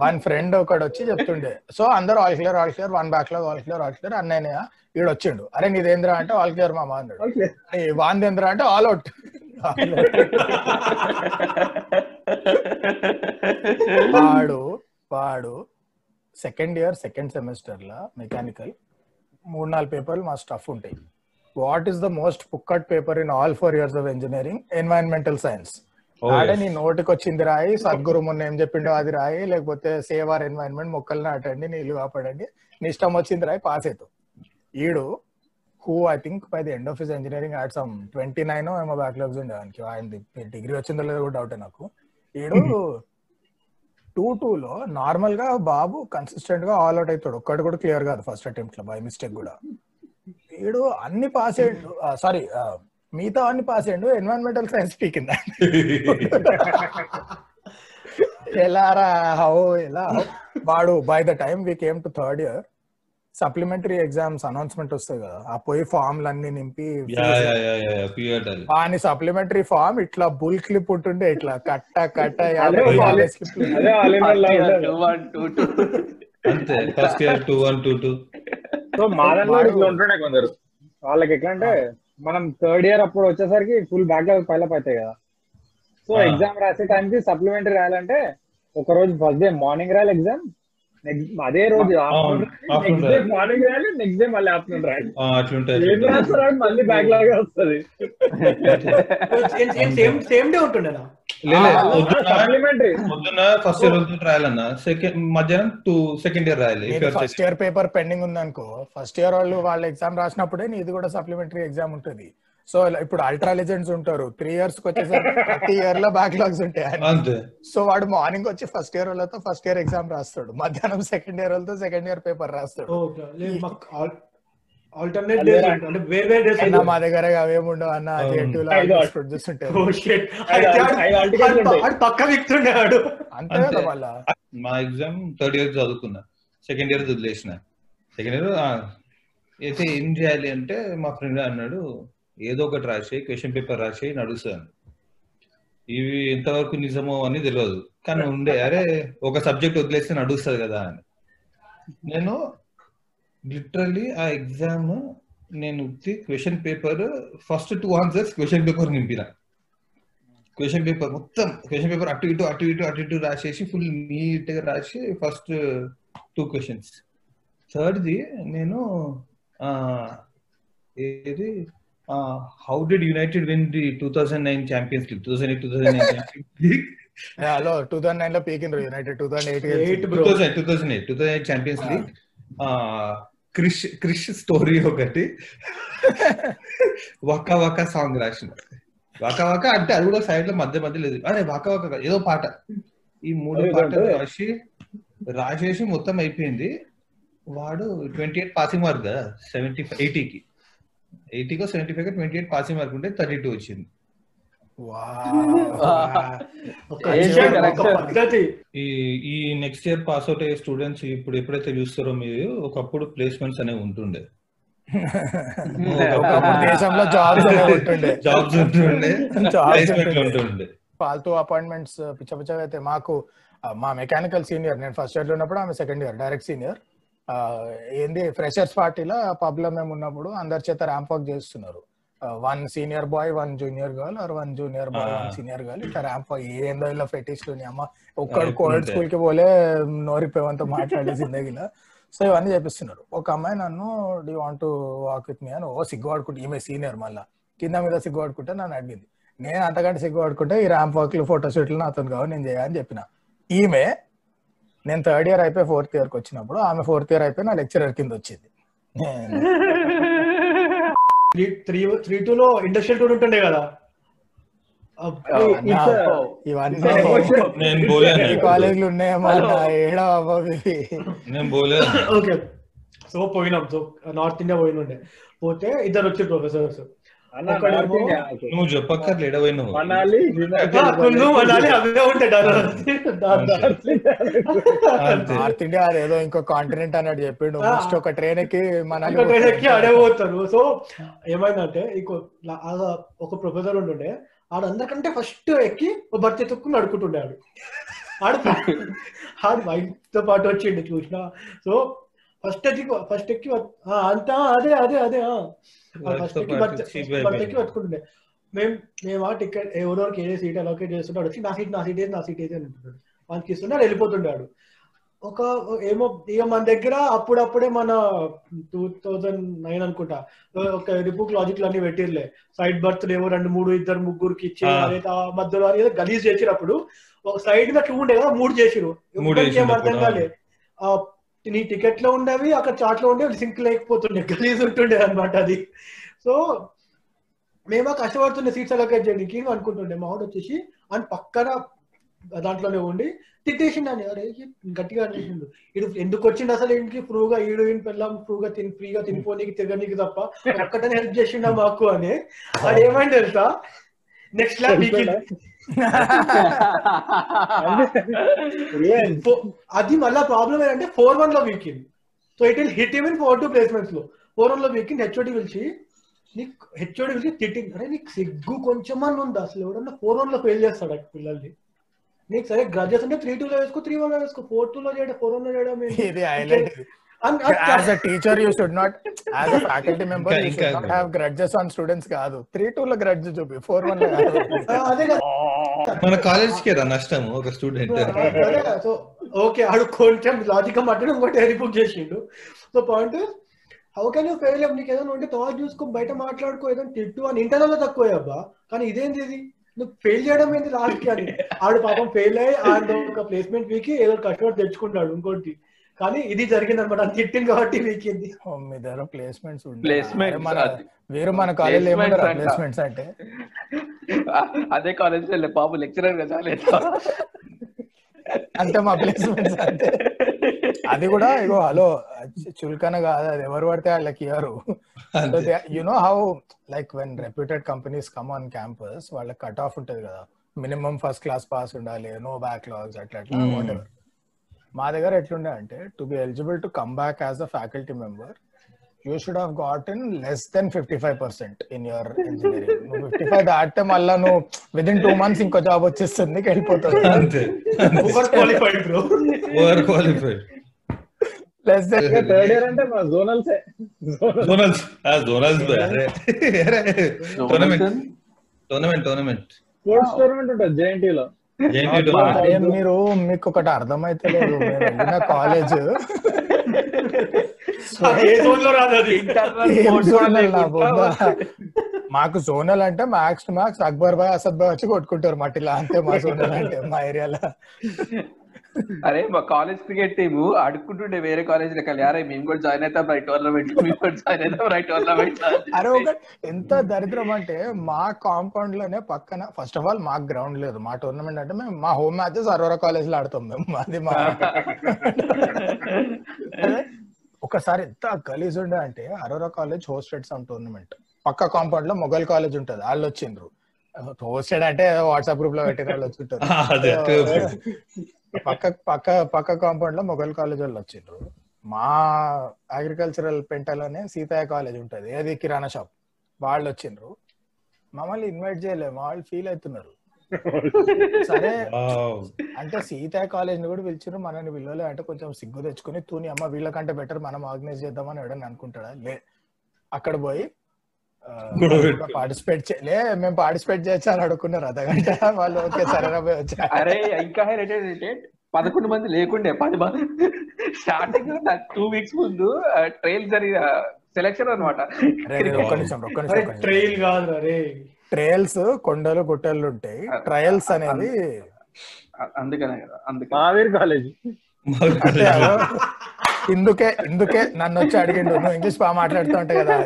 [SPEAKER 2] వన్ ఫ్రెండ్ ఒకడు వచ్చి చెప్తుండే. సో అందరూ all clear all clear one బ్యాక్లో ఆల్ క్లియర్ ఆల్ క్లియర్ అన్నయ్య ఈడు వచ్చిండు. అరే నీదేంద్రా అంటే ఆల్ క్లియర్ మామ అన్నాడు. వాందేంద్రా అంటే ఆల్ అవుట్ వాడు వాడు సెకండ్ ఇయర్ సెకండ్ సెమిస్టర్ లా మెకానికల్. మూడు నాలుగు పేపర్లు మా స్టఫ్ ఉంటాయి. What is the most పుక్కట్ paper in all four years of engineering environmental science ఆడే. నీ నోటికి వచ్చింది రాయి సద్గురు మొన్న ఏం చెప్పిండో అది రాయి లేకపోతే సేవ్ ఆర్ ఎన్వైరన్మెంట్ మొక్కలు నాటండి నీళ్ళు కాపాడండి నీ ఇష్టం వచ్చింది రాయి పాస్ అవుతావు ఈడు who I think by the end of his engineering had some twenty nine ఏమో బ్యాక్లాగ్స్ ఉండే ఆయనకి ఆయన డిగ్రీ వచ్చిందో లేదో కూడా డౌట్ నాకు. ఈడు టూ టూ లో నార్మల్గా బాబు కన్సిస్టెంట్గా ఆల్ అవుట్ అవుతాడు. ఒక్కటి కూడా క్లియర్ కాదు ఫస్ట్ అటెంప్ట్లో బై మిస్టేక్ కూడా. వీడు అన్ని పాస్ అయ్యాడు. సారీ మిగతా అన్ని పాస్ అయ్యాడు. ఎన్వైరన్మెంటల్ సైన్స్ పీకిందా ఎలా రా హౌ ఎలా? వాడు by the time we came to third year supplementary exams announcement వస్తాయి కదా. ఆ పోయి ఫామ్లు అన్ని నింపి
[SPEAKER 3] యా యా యా యా పియటల్
[SPEAKER 2] వాని సప్లిమెంటరీ ఫామ్ ఇట్లా బుల్ క్లిప్ ఉంటుండే ఇట్లా కట్ట కట్ట
[SPEAKER 5] కొందరు. వాళ్ళకి ఎట్లా అంటే మనం థర్డ్ ఇయర్ అప్పుడు వచ్చేసరికి ఫుల్ బ్యాక్లాగ్ పైలప్ అవుతాయి కదా. సో. ఎగ్జామ్ రాసే టైంకి సప్లిమెంటరీ రాయాలంటే ఒక రోజు ఫస్ట్ డే మార్నింగ్ రాయాలి ఎగ్జామ్ అదే రోజు. మార్నింగ్ రాయాలి నెక్స్ట్ డే మళ్ళీ ఆఫ్టర్నూన్ రాయాలి ఏం రాస్తారో మళ్ళీ బ్యాక్లాగ్ వస్తుంది.
[SPEAKER 4] సేమ్ సేమ్ డే ఉంటుండేనా
[SPEAKER 3] పొద్దున్న ఫస్ట్ ఇయర్ రాయాలన్నా సెకండ్ మధ్యాహ్నం టూ సెకండ్ ఇయర్ రాయాలి.
[SPEAKER 2] ఫస్ట్ ఇయర్ పేపర్ పెండింగ్ ఉందనుకో ఫస్ట్ ఇయర్ వాళ్ళు వాళ్ళ ఎగ్జామ్ రాసినప్పుడే నీది కూడా సప్లిమెంటరీ ఎగ్జామ్ ఉంటుంది. సో ఇప్పుడు అల్ట్రా లెజెండ్స్ ఉంటారు. త్రీ ఇయర్స్కి వచ్చేసరికి ప్రతి ఇయర్లో బ్యాక్లాగ్స్ ఉంటాయి సో వాడు మార్నింగ్ వచ్చి ఫస్ట్ ఇయర్ వాళ్ళతో ఫస్ట్ ఇయర్ ఎగ్జామ్ రాస్తాడు. మధ్యాహ్నం సెకండ్ ఇయర్ వాళ్ళతో సెకండ్ ఇయర్ పేపర్ రాస్తాడు. అన్న మా దగ్గర అవేముండవు అన్న అంతే కదా. మళ్ళా.
[SPEAKER 3] మా ఎగ్జామ్ థర్డ్ ఇయర్ చదువుకున్నా. సెకండ్ ఇయర్ వదిలేసిన. సెకండ్ ఇయర్ అయితే ఏం చేయాలి అంటే మా ఫ్రెండ్ అన్నాడు ఏదో ఒకటి రాసి క్వశ్చన్ పేపర్ రాసి నడుస్తాను. ఇవి ఎంతవరకు నిజమో అని తెలియదు కానీ ఉండే అరే ఒక సబ్జెక్ట్ వదిలేస్తే నడుస్తుంది కదా అని. నేను లిటరల్లీ ఆ ఎగ్జామ్ నేను question paper first two answers question paper నింపిన. క్వశ్చన్ పేపర్ మొత్తం క్వశ్చన్ పేపర్ అటు ఇటు అటు ఇటు అటు ఇటు రాసేసి ఫుల్ నీట్గా రాసి ఫస్ట్ టూ క్వశ్చన్స్ థర్డ్ది నేను ఏది? How did United win the two thousand nine Champions League two thousand eight two thousand nine Champions League
[SPEAKER 2] hello two thousand నైన్లో పీకిండ్రు United two thousand eight
[SPEAKER 4] Eight
[SPEAKER 3] two
[SPEAKER 4] bro.
[SPEAKER 3] Thousand two thousand eight two thousand eight Champions League Krish Krish story ఒకటి. వక వక song రాసిన. వక వక అంటే అది కూడా సైడ్లో మధ్య మధ్య లేదు అరే వక వక ఏదో పాట. ఈ మూడు పాటలు రాసి రాసేసి మొత్తం అయిపోయింది. వాడు ట్వంటీ ఎయిట్ పాసింగ్ మార్క్ కదా సెవెంటీ ఎయిటీకి ఎయిటీకో seventy five twenty eight passing mark ఉంటే థర్టీ టూ వచ్చింది. ఈ నెక్స్ట్ ఇయర్ పాస్ అవుట్ అయ్యే స్టూడెంట్స్ ఇప్పుడు ఎప్పుడైతే చూస్తారో మీరు ఒకప్పుడు ప్లేస్మెంట్స్ అనేవి ఉంటుండే.
[SPEAKER 2] దేశంలో జాబ్స్ ఉంటుండే.
[SPEAKER 3] జాబ్స్ ఉంటుండే.
[SPEAKER 2] Jobs
[SPEAKER 3] ప్లేస్మెంట్లు
[SPEAKER 2] ఉంటుండే.
[SPEAKER 3] ఉంటుండే.
[SPEAKER 2] ఫాల్తూ అపాయింట్మెంట్స్ పిచ్చ పిచ్చగా అయితే మాకు మా మెకానికల్ సీనియర్ నేను ఫస్ట్ ఇయర్లో ఉన్నప్పుడు ఆమె సెకండ్ ఇయర్ డైరెక్ట్ సీనియర్ ఏంది ఫ్రెషర్స్ పార్టీలో పబ్లో మేము ఉన్నప్పుడు అందరి చేత ర్యాంప్ వాక్ చేస్తున్నారు. One senior boy one junior girl or one junior boy one. Senior girl ఇట్లా ర్యాంప్ ఏందో ఇలా ఫెటిస్ట్ అమ్మ ఒక్కడు కోవిడ్
[SPEAKER 3] ఇప్పుడు
[SPEAKER 2] స్కూల్కి పోలే నోరిపోయేంత మాట్లాడే జిందగీలో. సో ఇవన్నీ చేపిస్తున్నారు ఒక అమ్మాయి నన్ను డి వాంట్ వాక్ విత్ మీ అని ఓ సిగ్గుపడుకుంటే ఈమె సీనియర్ మళ్ళా. కింద మీద సిగ్గుపడుకుంటే నన్ను అడిగింది. నేను అంతకంటే సిగ్గుపడుకుంటే ఈ ర్యాంప్ వాక్లు ఫోటోషూట్లు నాతో కావాలి నేను చేయాలని చెప్పిన. ఈమె నేను థర్డ్ ఇయర్ అయిపోయి ఫోర్త్ ఇయర్కి వచ్చినప్పుడు ఆమె ఫోర్త్ ఇయర్ అయిపోయి నా లెక్చరర్ కింద వచ్చింది.
[SPEAKER 4] త్రీ త్రీ టూ లో ఇండస్ట్రియల్ టూర్ ఉంటుండే కదా.
[SPEAKER 3] నేను పోలేను
[SPEAKER 2] ఈ కాలేజీలు ఉన్నాయేమో ఏడా బాబు ఇవి
[SPEAKER 3] నేను పోలేను.
[SPEAKER 4] ఓకే సో పోయినాం. సో నార్త్ ఇండియా పోయినుండే. పోతే ఇద్దరు వచ్చి ప్రొఫెసర్స్.
[SPEAKER 3] నువ్వు చెప్పక్కర్లు ఎడవైనావు
[SPEAKER 5] మనాలి
[SPEAKER 4] మనాలి అవే ఉంటాయి
[SPEAKER 5] నార్త్ ఇండియా
[SPEAKER 3] అంతే.
[SPEAKER 2] నార్త్ ఇండియా ఏదో ఇంకో కాంటినెంట్ అన్నట్టు చెప్పిండు. ఫస్ట్ ఒక ట్రైన్ ఎక్కి మన
[SPEAKER 4] ఇంకా ట్రైన్ ఎక్కి ఆడే పోతారు సో ఏమైందంటే ఇంకో ఒక ప్రొఫెసర్ ఉంటుండే ఆడు అందరికంటే ఫస్ట్ ఎక్కి ఒక బర్త్ ఎత్తుక్కుని నడుకుంటుండే ఆడు. ఆడు ఆడు వైఫ్తో పాటు వచ్చిండు చూసిన. సో ఫస్ట్ ఎక్కి ఫస్ట్ ఎక్కి అంతా అదే అదే అదే ఫస్ట్ ఎక్కి బర్త్ ఎక్కి. పట్టుకుంటుండే. మేము మేము ఆ టికెట్ ఎవరెవరికి ఏ సీట్ అలొకేట్ చేస్తుంటే వచ్చి నా సీట్ నా సీట్ ఏది నా సీట్ ఏది అని అంటుంటాడు వానికి ఇస్తున్నాడు వెళ్ళిపోతుండాడు ఒక ఏమో ఇక మన దగ్గర అప్పుడప్పుడే మన టూ థౌజండ్ నైన్ అనుకుంటా ఒక రిపుక్ లాజిక్ అన్ని పెట్టిర్లే. సైడ్ బర్త్ ఏవో రెండు మూడు ఇద్దరు ముగ్గురికి ఇచ్చి మధ్యలో ఏదో గలీజ్ చేసినప్పుడు ఒక సైడ్గా టూ ఉండే కదా మూడు చేసిరు ఏం అర్థం కాలే. ఆ, నీ టికెట్లో ఉండేవి అక్కడ చాట్లో ఉండేవి సింక్ లేకపోతుండే గలీజ్ ఉంటుండే అనమాట అది. సో మేము కష్టపడుతుండే సీట్స్ అలొకేట్ చేయడానికి అనుకుంటుండే. మా వచ్చేసి అని పక్కన దాంట్లోనే ఉండి తిట్టేసిండు అని. అరే గట్టిగా అనేసిండు ఇడు ఎందుకు వచ్చిండు అసలు ఇంటికి ఫ్రూగా ఈడు ఈయన పిల్లం ఫ్రూగా తిని ఫ్రీగా తినిపోనీకి తిరగనీకి తప్ప ఒక్కటనే హెల్ప్ చేసిండా మాకు అని. అది ఏమైంది తెలుసా? నెక్స్ట్ ల్యాబ్ అది మళ్ళా ప్రాబ్లం ఏంటంటే ఫోర్ వన్లో వీకింది. So it will hit in four two ప్లేస్మెంట్స్లో. Four వన్లో వీకింది హెచ్ఓడి పిలిచి నీకు హెచ్ఓడి పిలిచి తిట్టింది. అరే నీకు సిగ్గు కొంచెం అని ఉంది? అసలు ఎవడన్నా ఫోర్ వన్లో ఫెయిల్ చేస్తాడు పిల్లల్ని? నీకు సరే గ్రాడ్యుయేషన్ అంటే త్రీ టూ లో వేసుకో త్రీ వన్లో వేసుకో ఫోర్ టూ లో చేయడం ఫోర్ వన్లో చేయడం?
[SPEAKER 2] ఇది highlight as a teacher you should not as a faculty member you should not have grudges on students కాదు. త్రీ టూ లో గ్రడ్జ్ చూపి ఫోర్
[SPEAKER 4] వన్లో
[SPEAKER 3] మన కాలేజ్కి రా నష్టం ఒక స్టూడెంట్.
[SPEAKER 4] సో ఓకే ఆడు కొంచెం లాజిక్ మట్టడం ఇంకోటి రిబుక్ చేసిండు. So point how can you fail నీకు ఏదైనా ఉంటే తర్వాత చూసుకో బయట మాట్లాడుకో ఏదైనా తిట్టు అని ఇంటర్నల్లో తక్కువ అబ్బా కానీ ఇదేంటి ఇది? నువ్వు ఫెయిల్ చేయడం ఏంటి లాస్ట్ అని. ఆడు పాపం ఫెయిల్ అయ్యి ఆడు ఒక ప్లేస్మెంట్ వీకి ఏదో కష్టపడి తెచ్చుకుంటాడు ఇంకోటి. కానీ ఇది జరిగింది అనమాట తిట్టింది కాబట్టి వీకింది
[SPEAKER 2] దగ్గర ప్లేస్మెంట్స్
[SPEAKER 1] అది.
[SPEAKER 2] వీరు మన కాలేజ్. ప్లేస్మెంట్స్ అంటే.
[SPEAKER 1] అదే కాలేజ్ బాబు లెక్చరర్ చాలేదు
[SPEAKER 2] అంటే మా ప్లేస్మెంట్స్ అంటే. అది కూడా ఇగో హలో చులకన కాదు అది ఎవరు పడితే వాళ్ళకి ఇయ్యరు. You know how like when reputed companies come on campus వాళ్ళ కట్ ఆఫ్ ఉంటది కదా. మినిమం ఫస్ట్ క్లాస్ పాస్ ఉండాలి నో బ్యాక్లాగ్స్ అట్లా అట్లా
[SPEAKER 3] Hmm.
[SPEAKER 2] మా దగ్గర ఎట్లుండే అంటే to be eligible to come back as a faculty member you should have gotten less than fifty five percent in your engineering నువ్వు ఫిఫ్టీ ఫైవ్ దాటితే మళ్ళా నువ్వు విత్ ఇన్ టూ మంత్స్ ఇంకో జాబ్ వచ్చేస్తుంది వెళ్ళిపోతుంది.
[SPEAKER 3] అంతే.
[SPEAKER 4] Overqualified bro
[SPEAKER 3] overqualified
[SPEAKER 2] less than
[SPEAKER 5] third year అంటే మా జోనల్సే
[SPEAKER 3] zonals zonals tournament tournament tournament
[SPEAKER 5] sports tournament ఉంటుంది జేఎన్టీ లో.
[SPEAKER 2] మీరు మీకు ఒకటి అర్థమైతే లేదు. కాలేజ్
[SPEAKER 4] ఏ జోన్లో రాదు అది?
[SPEAKER 2] మాకు జోనల్ అంటే max to max Akbar bye Asad bye వచ్చి కొట్టుకుంటారు మట్టిలా అంతే మా జోనల్ అంటే మా ఏరియాలో.
[SPEAKER 1] అరే మా కాలేజ్ క్రికెట్ టీమ్ అడుక్కుంటుండే వేరే కాలేజ్ లెక్కలు యారే మేము కూడా జాయిన్ అవుతాం రైట్ టోర్నమెంట్ మేము కూడా జాయిన్ అవుతాం రైట్ టోర్నమెంట్
[SPEAKER 2] అరే ఒక ఎంత దరిద్రం అంటే మా కాంపౌండ్లోనే పక్కన ఫస్ట్ ఆఫ్ ఆల్ మాకు గ్రౌండ్ లేదు. మా టోర్నమెంట్ అంటే మేము మా హోమ్ మ్యాచెస్ అరోరా కాలేజ్లో ఆడతాం మేము. అది మా ఒకసారి ఎంత గలీజ్ ఉండే అంటే Aurora college hosted some tournament. పక్క కాంపౌండ్లో మొఘల్ కాలేజ్ ఉంటది వాళ్ళు వచ్చిండ్రు. హోస్టెడ్ అంటే వాట్సాప్ గ్రూప్లో పెట్టిన వాళ్ళు వచ్చింటారు. పక్క పక్క పక్క కాంపౌండ్లో మొఘల్ కాలేజ్ వాళ్ళు వచ్చిండ్రు. మా అగ్రికల్చరల్ పెంటలోనే సీతయ్య కాలేజ్ ఉంటది అది కిరాణా షాప్. వాళ్ళు వచ్చిండ్రు. మమ్మల్ని ఇన్వైట్ చేయలేదు మా వాళ్ళు ఫీల్ అవుతున్నారు. సరే. అంటే సీతయ్య కాలేజ్ని కూడా పిలిచిర్రు మనని పిల్లలే అంటే కొంచెం సిగ్గు తెచ్చుకుని తూని అమ్మ వీళ్ళకంటే బెటర్ మనం ఆర్గనైజ్ చేద్దామని ఎవడని అనుకుంటాడా? లే. అక్కడ పోయి. పార్టిసిపేట్ లే మేము పార్టిసిపేట్ చేయొచ్చు అని అడుగుకున్నారు అర్ధగంట వాళ్ళు ఓకే సరే పోయి వచ్చా.
[SPEAKER 1] అరే ఇంకా పదకొండు మంది లేకుండే పది మంది. స్టార్టింగ్ టూ వీక్స్ ముందు ట్రైల్ జరిగిన సెలక్షన్ అనమాట
[SPEAKER 2] రే, రే, ఒక్క నిమిషం ఒక్క నిమిషం,
[SPEAKER 4] అరే
[SPEAKER 2] ఒక్క నిమిషం.
[SPEAKER 4] ట్రైల్ కాదు అరే
[SPEAKER 2] ట్రయల్స్ కొండలు గుట్టలు ఉంటాయి. ట్రయల్స్ అనేది
[SPEAKER 1] అందుకనే కదా
[SPEAKER 5] కాలేజ్.
[SPEAKER 2] ఇందుకే ఇందుకే నన్ను వచ్చి అడిగిండు నువ్వు ఇంగ్లీష్ బాగా మాట్లాడుతూ ఉంటావు కదా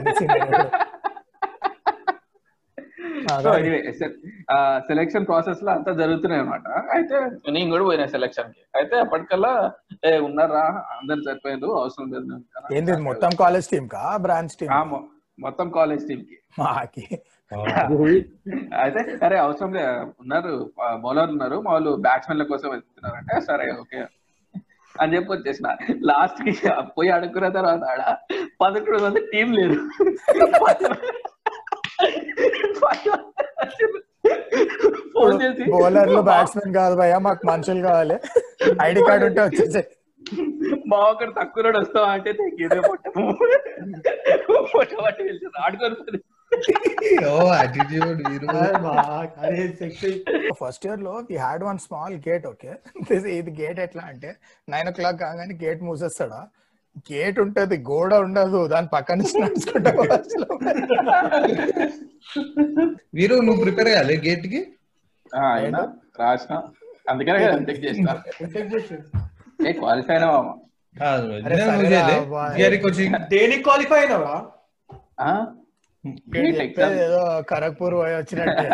[SPEAKER 1] సెలెక్షన్ ప్రాసెస్ లో అంతా జరుగుతున్నాయి అనమాట అయితే నేను కూడా పోయినా సెలెక్షన్కి. అయితే అప్పటికల్లా ఏ ఉన్నారా? అందరు సరిపోయారు అవసరం లేదు.
[SPEAKER 2] ఏంది మొత్తం కాలేజ్ టీమ్ కా? బ్రాంచ్ టీమ్
[SPEAKER 1] మొత్తం కాలేజ్ టీమ్కి.
[SPEAKER 2] మాకి.
[SPEAKER 1] అయితే అరే అవసరం లే. ఉన్నారు బౌలర్ ఉన్నారు. వాళ్ళు బ్యాట్స్మెన్ల కోసం వెళ్తున్నారు అంటే సరే ఓకే. అని చెప్పి వచ్చేసిన. లాస్ట్కి పోయి అడుక్కున్న తర్వాత ఆడ పదకొండు మంది టీం లేదు ఫోన్ చేసి
[SPEAKER 2] బౌలర్లు బ్యాట్స్మెన్ కాదు భయ్యా మాకు మనుషులు కావాలి. ఐడి కార్డు ఉంటే వచ్చేసి.
[SPEAKER 1] మా ఒకటి తక్కువ వస్తావా అంటే ఇదే పొట్టము పొట్ట పట్టి ఆడుకొని
[SPEAKER 2] ఫస్ట్ ఇయర్లో we had one small gate okay ఇది గేట్ ఎట్లా అంటే నైన్ ఓ క్లాక్ కాగానే గేట్ మూసేస్తాడా? గేట్ ఉంటది గోడ ఉండదు దాని పక్క నుంచి నడుచుకుంటా పోవచ్చు లోపలికి.
[SPEAKER 3] వీరు నువ్వు ప్రిపేర్ అయ్యాలి గేట్కి?
[SPEAKER 1] ఆ, అయినా రాసిన. అందుకనే చేసిన. ఏ క్వాలిఫై అయినా
[SPEAKER 4] క్వాలిఫై అయినావా?
[SPEAKER 2] ఏదో ఖరగ్పూర్ పోయి వచ్చినట్టే.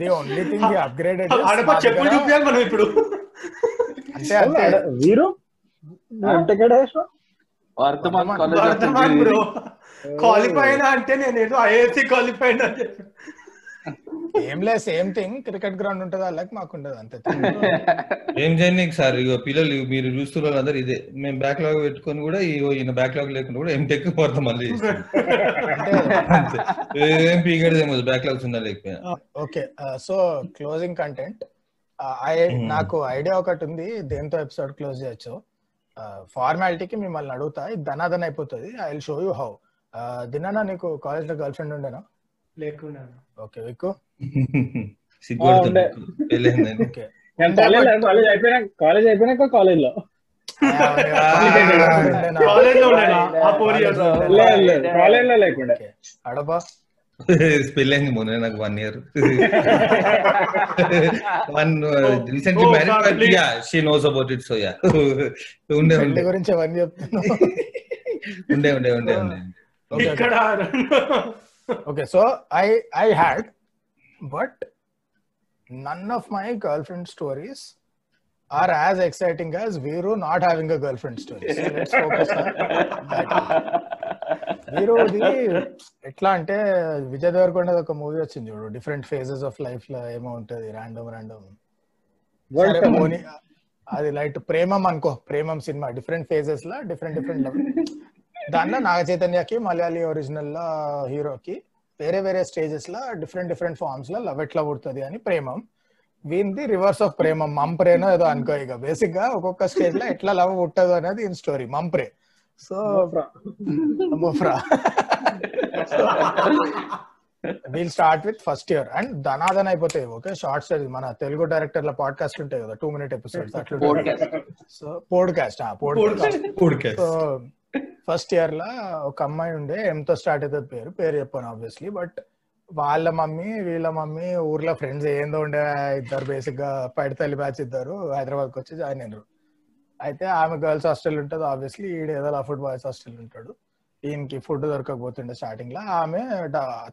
[SPEAKER 2] ది ఓన్లీ థింగ్ అప్గ్రేడెడ్
[SPEAKER 4] చెప్పులు చూపించాలి మనం ఇప్పుడు.
[SPEAKER 2] అంటే అంటే
[SPEAKER 5] వీరు
[SPEAKER 4] బ్రో. క్వాలిఫై అయినా అంటే నేను ఏదో ఐఎఫ్సి క్వాలిఫై అయినా అని చెప్పి.
[SPEAKER 2] ఏం లే సేమ్ థింగ్ క్రికెట్ గ్రౌండ్ ఉంటది వాళ్ళకి మాకు ఉండదు అంతే.
[SPEAKER 3] ఏం చేయని సార్ ఇగో పిల్లలు మీరు చూస్తున్నారు అందరు ఇదే. మేము బ్యాక్లాగ్ పెట్టుకొని కూడా ఇగో ఈయన బ్యాక్లాగ్ లేకుండా కూడా ఎంటెక్ కొరత మళ్ళీ. చేస్తాం. అంతే. ఏం పీగడదేమో బ్యాక్లాగ్స్ ఉన్నా లేకపోయినా.
[SPEAKER 2] Okay. So closing content I
[SPEAKER 3] Hmm.
[SPEAKER 2] నాకు ఐడియా ఒకటి ఉంది. దేంతో ఎపిసోడ్ క్లోజ్ చేయొచ్చు. ఫార్మాలిటీకి మిమ్మల్ని అడుగుతా. ఇది ధనాధన అయిపోతుంది. I will show you how దినానా నీకు కాలేజ్లో గర్ల్ ఫ్రెండ్ ఉండేనా?
[SPEAKER 4] లేకుండా
[SPEAKER 2] ఓకే
[SPEAKER 5] నేను కాలేజ్ కాలేజ్ అయిపోయినాక కాలేజ్ అయిపోయినాక కాలేజ్లో.
[SPEAKER 4] కాలేజ్
[SPEAKER 5] లేకుండా.
[SPEAKER 3] పెళ్ళైంది మొన్న నాకు one year one recently marriage but
[SPEAKER 4] please.
[SPEAKER 3] Yeah she knows about it so yeah ఉండే ఉండే
[SPEAKER 2] గురించి అవన్నీ
[SPEAKER 3] ఉండే ఉండే ఉండే ఉండే
[SPEAKER 2] Okay, so I I had, but none of my girlfriend stories are as exciting as Viru not having a girlfriend story. So let's focus on that. వీరుది ఎట్లా అంటే విజయ్ దేవరకొండ ఒక మూవీ వచ్చింది చూడు డిఫరెంట్ ఫేజెస్ ఆఫ్ లైఫ్లో ఏమో ఉంటది ర్యాండమ్ ర్యాండమ్. అది light Premam అనుకో ప్రేమం సినిమా డిఫరెంట్ ఫేజెస్లో డిఫరెంట్ డిఫరెంట్ దాంట్లో నాగ చైతన్యకి మలయాళీ ఒరిజినల్లో హీరోకి వేరే వేరే స్టేజెస్లో డిఫరెంట్ డిఫరెంట్ ఫార్మ్స్లో లవ్ ఎట్లా పుడుతుంది అని ప్రేమం. వీంది రివర్స్ ఆఫ్ ప్రేమం. మంప్రేనో ఏదో అనుకో ఇక బేసిక్గా ఒక్కొక్క స్టేజ్లో ఎట్లా లవ్ పుట్టదు అనేది ఇన్ స్టోరీ మంప్రే. So మోఫ్రా will start with first year and ధనాదన్ అయిపోతాయి. ఓకే షార్ట్ స్టోరీస్ మన తెలుగు డైరెక్టర్ల పాడ్కాస్ట్ ఉంటాయి కదా. టూ మినిట్ ఎపిసోడ్స్ అట్లా. So podcast podcast. So first year లా ఒక అమ్మాయి ఉండే ఎంతో స్టార్ట్ అవుతుంది పేరు పేరు చెప్పాను ఆబ్వియస్లీ బట్ వాళ్ళ మమ్మీ వీళ్ళ మమ్మీ ఊర్లో ఫ్రెండ్స్ ఏందో ఉండే ఇద్దరు బేసిక్గా పైడితల్లి బ్యాచ్ ఇద్దరు హైదరాబాద్కి వచ్చి జాయిన్ అయినారు. అయితే ఆమె గర్ల్స్ హాస్టల్ ఉంటుంది ఆబ్వియస్లీ ఈడ ఏదో ఫుడ్ బాయ్స్ హాస్టల్ ఉంటాడు. ఈయనకి ఫుడ్ దొరకకపోతుండే స్టార్టింగ్లో. ఆమె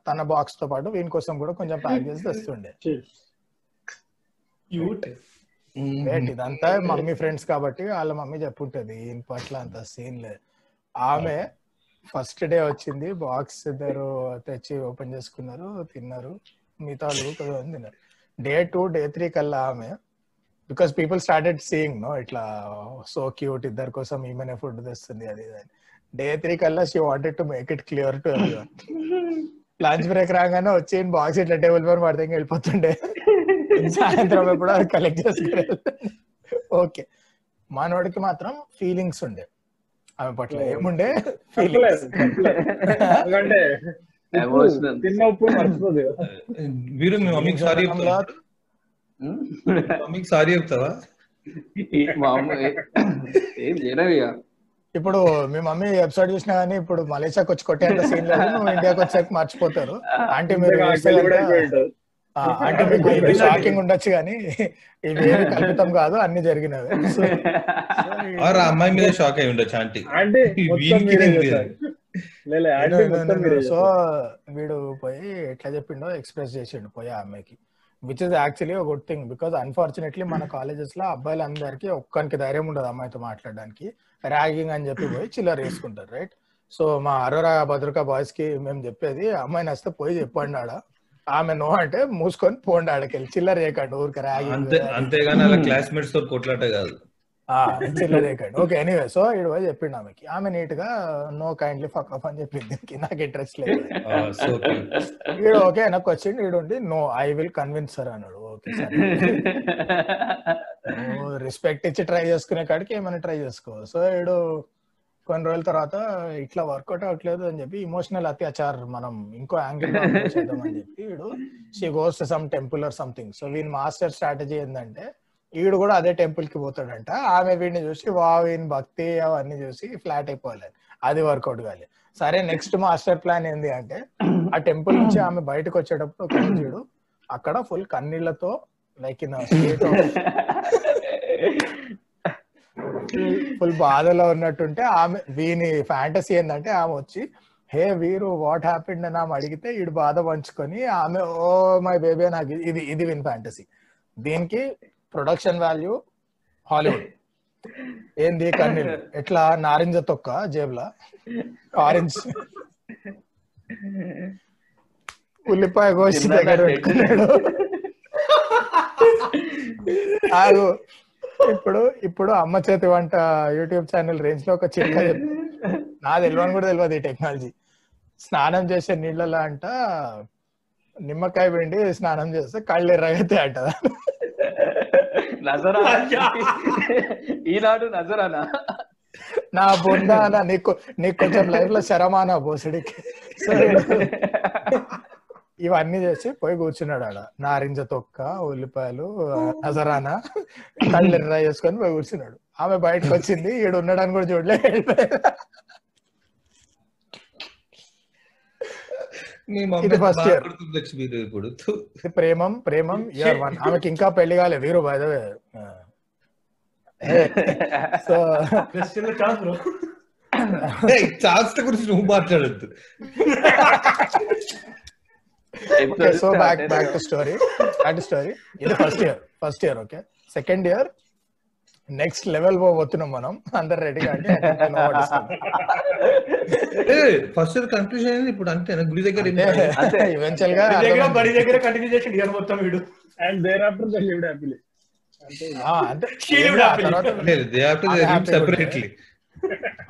[SPEAKER 2] తన బాక్స్తో పాటు వీని కోసం కూడా కొంచెం ప్యాక్ చేసి తెస్తుండే ఇదంతా మమ్మీ ఫ్రెండ్స్ కాబట్టి వాళ్ళ మమ్మీ చెప్పుంటది ఈయన పట్ల అంత సీన్ లేదు. ఆమె ఫస్ట్ డే వచ్చింది బాక్స్ ఇద్దరు తెచ్చి ఓపెన్ చేసుకున్నారు తిన్నారు మిగతా వాళ్ళు తిన్నారు. డే టూ డే త్రీ కల్లా ఆమె because people started seeing no ఇట్లా సో క్యూట్ ఇద్దరి కోసం ఈమెనే ఫుడ్ తెస్తుంది అది డే త్రీ కల్లా she wanted to make it clear to lunch break రాగానే వచ్చి బాక్స్ ఇట్లా టేబుల్ పైన పడితే వెళ్ళిపోతుండే. సాయంత్రం ఎప్పుడో కలెక్ట్ చేసుకుని ఓకే మనోడికి మాత్రం ఫీలింగ్స్ ఉండే. ఆమె పట్ల ఏముండే?
[SPEAKER 3] మీరు మీ మమ్మీకి సారీ చెప్తావా మమ్మీకి సారీ చెప్తావా
[SPEAKER 1] మా అమ్మ ఏ- ఏం చేయలేవు ఇక.
[SPEAKER 2] ఇప్పుడు మీ మమ్మీ ఎపిసోడ్ చూసినా గానీ ఇప్పుడు మలేషియాకి వచ్చి కొట్టేంత సీన్ లేదు. ఇండియాకి వచ్చాక మర్చిపోతారు. అంటే మీరు అంటే మీకు ఇది షాకింగ్ ఉండొచ్చు కానీ ఇవి ఏమి కల్పితం కాదు అన్ని జరిగినవి.
[SPEAKER 3] అమ్మాయి మీద షాక్ అయి ఉండొచ్చు ఆంటీ.
[SPEAKER 5] అంటే
[SPEAKER 2] సో. వీడు పోయి ఎట్లా చెప్పిండో ఎక్స్ప్రెస్ చేసిండు పోయి ఆ అమ్మాయికి. విచ్ ఇస్ యాక్చువల్లీ ఒక గుడ్ థింగ్ బికాస్ అన్ఫార్చునేట్లీ మన కాలేజెస్లో అబ్బాయిలందరికీ ఒక్కరికి ధైర్యం ఉండదు అమ్మాయితో మాట్లాడడానికి. ర్యాగింగ్ అని చెప్పి పోయి చిల్లర వేసుకుంటారు రైట్ సో మా అరోరా భద్రకా బాయ్స్కి మేము చెప్పేది అమ్మాయి నచ్చితే పోయి చెప్పండి ఆడ. ఆమె నో అంటే మూసుకొని పోండి ఆడకెళ్ళి చిల్లర చేయకండి ఊరికి
[SPEAKER 3] అంతే
[SPEAKER 2] ర్యాగింగ్
[SPEAKER 3] అంతేగాని అలా క్లాస్మేట్స్తో కొట్లాట కాదు.
[SPEAKER 2] చిల్లర చేయకండి. ఓకే ఎనీవే సో ఇడు పోయి చెప్పిండు ఆమెకి. ఆమె నీట్గా నో కైండ్లీ ఫక్ ఆఫ్ అని చెప్పింది నాకు ఇంట్రెస్ట్ లేదు. వీడు ఓకే నాకు వచ్చింది వీడు ఉండి no I will convince sir అన్నాడు. ఓకే సరే. రెస్పెక్ట్ ఇచ్చి ట్రై చేసుకునే కాడికి ఏమైనా ట్రై చేసుకో. సో వీడు కొన్ని రోజుల తర్వాత ఇట్లా వర్కౌట్ అవ్వట్లేదు అని చెప్పి ఇమోషనల్ అత్యాచార్ మనం ఇంకో యాంగిల్ చేద్దామని చెప్పి వీడు she goes some temple or something so వీని మాస్టర్ స్ట్రాటజీ ఏంటంటే వీడు కూడా అదే టెంపుల్కి పోతాడంట. ఆమె వీడిని చూసి వా వీని భక్తి అవన్నీ చూసి ఫ్లాట్ అయిపోవాలి. అది వర్కౌట్ కాలే. సరే నెక్స్ట్ మాస్టర్ ప్లాన్ ఏంది అంటే ఆ టెంపుల్ నుంచి ఆమె బయటకు వచ్చేటప్పుడు ఒక అక్కడ ఫుల్ కన్నీళ్ళతో లైక్ ఇన్ స్టేట్ ఫుల్ బాధలో ఉన్నట్టుంటే ఆమె వీని ఫ్యాంటసీ ఏంటంటే ఆమె వచ్చి హే వీరు వాట్ హ్యాపెండ్ అని ఆమె అడిగితే వీడు బాధ పంచుకొని ఆమె ఓ మై బేబీ నాకు ఇది ఇది విన్ ఫ్యాంటసీ దీనికి ప్రొడక్షన్ వాల్యూ హాలీవుడ్ ఏంది కన్నీళ్ళు? ఎట్లా? నారింజ తొక్క జేబులా? ఆరెంజ్ ఉల్లిపాయ కోసి దగ్గర పెట్టుకున్నాడు. ఆగు. ఇప్పుడు ఇప్పుడు అమ్మ చేతి వంట యూట్యూబ్ ఛానల్ రేంజ్లో ఒక చిట్కా చెప్పు. నా తెలియని కూడా తెలియదు ఈ టెక్నాలజీ. స్నానం చేసే నీళ్ళలో అంట నిమ్మకాయ పిండి స్నానం చేస్తే కళ్ళు ఎర్రగైతే అంట.
[SPEAKER 1] నజరా ఈనాడు నజరానా?
[SPEAKER 2] నా బొంద అన్న నీకు నీకు కొంచెం లైఫ్లో శరమానా బోసుడికి. ఇవన్నీ చేసి పోయి కూర్చున్నాడు ఆడ. నారింజ తొక్క ఉల్లిపాయలు నజరానా కళ్ళు ఎర్ర చేసుకొని పోయి కూర్చున్నాడు. ఆమె బయటకు వచ్చింది ఈడు ఉన్నాడని కూడా చూడలే.
[SPEAKER 3] ఇప్పుడు థు.
[SPEAKER 2] ఇది ప్రేమం ప్రేమం ఇయర్ వన్ ఆమెకి ఇంకా పెళ్ళి కాలే వీరు బయదవే సో
[SPEAKER 3] గురించి నువ్వు మాట్లాడద్దు.
[SPEAKER 2] Okay so back back to story back to story ఇది first year first year okay second year next level పోతున్నాం మనం. అందరు రెడీగా అంటే
[SPEAKER 3] ఫస్ట్ ఇయర్ అయింది ఇప్పుడు అంతే గుడి దగ్గర
[SPEAKER 2] ఈవెన్చువల్గా.
[SPEAKER 4] బడి దగ్గర కంటిన్యూ చేసిండు ఇయర్ మొత్తం వీడు.
[SPEAKER 5] And thereafter the lived happily అంటే
[SPEAKER 3] దే
[SPEAKER 2] అది happy good.
[SPEAKER 3] సెపరేట్లీ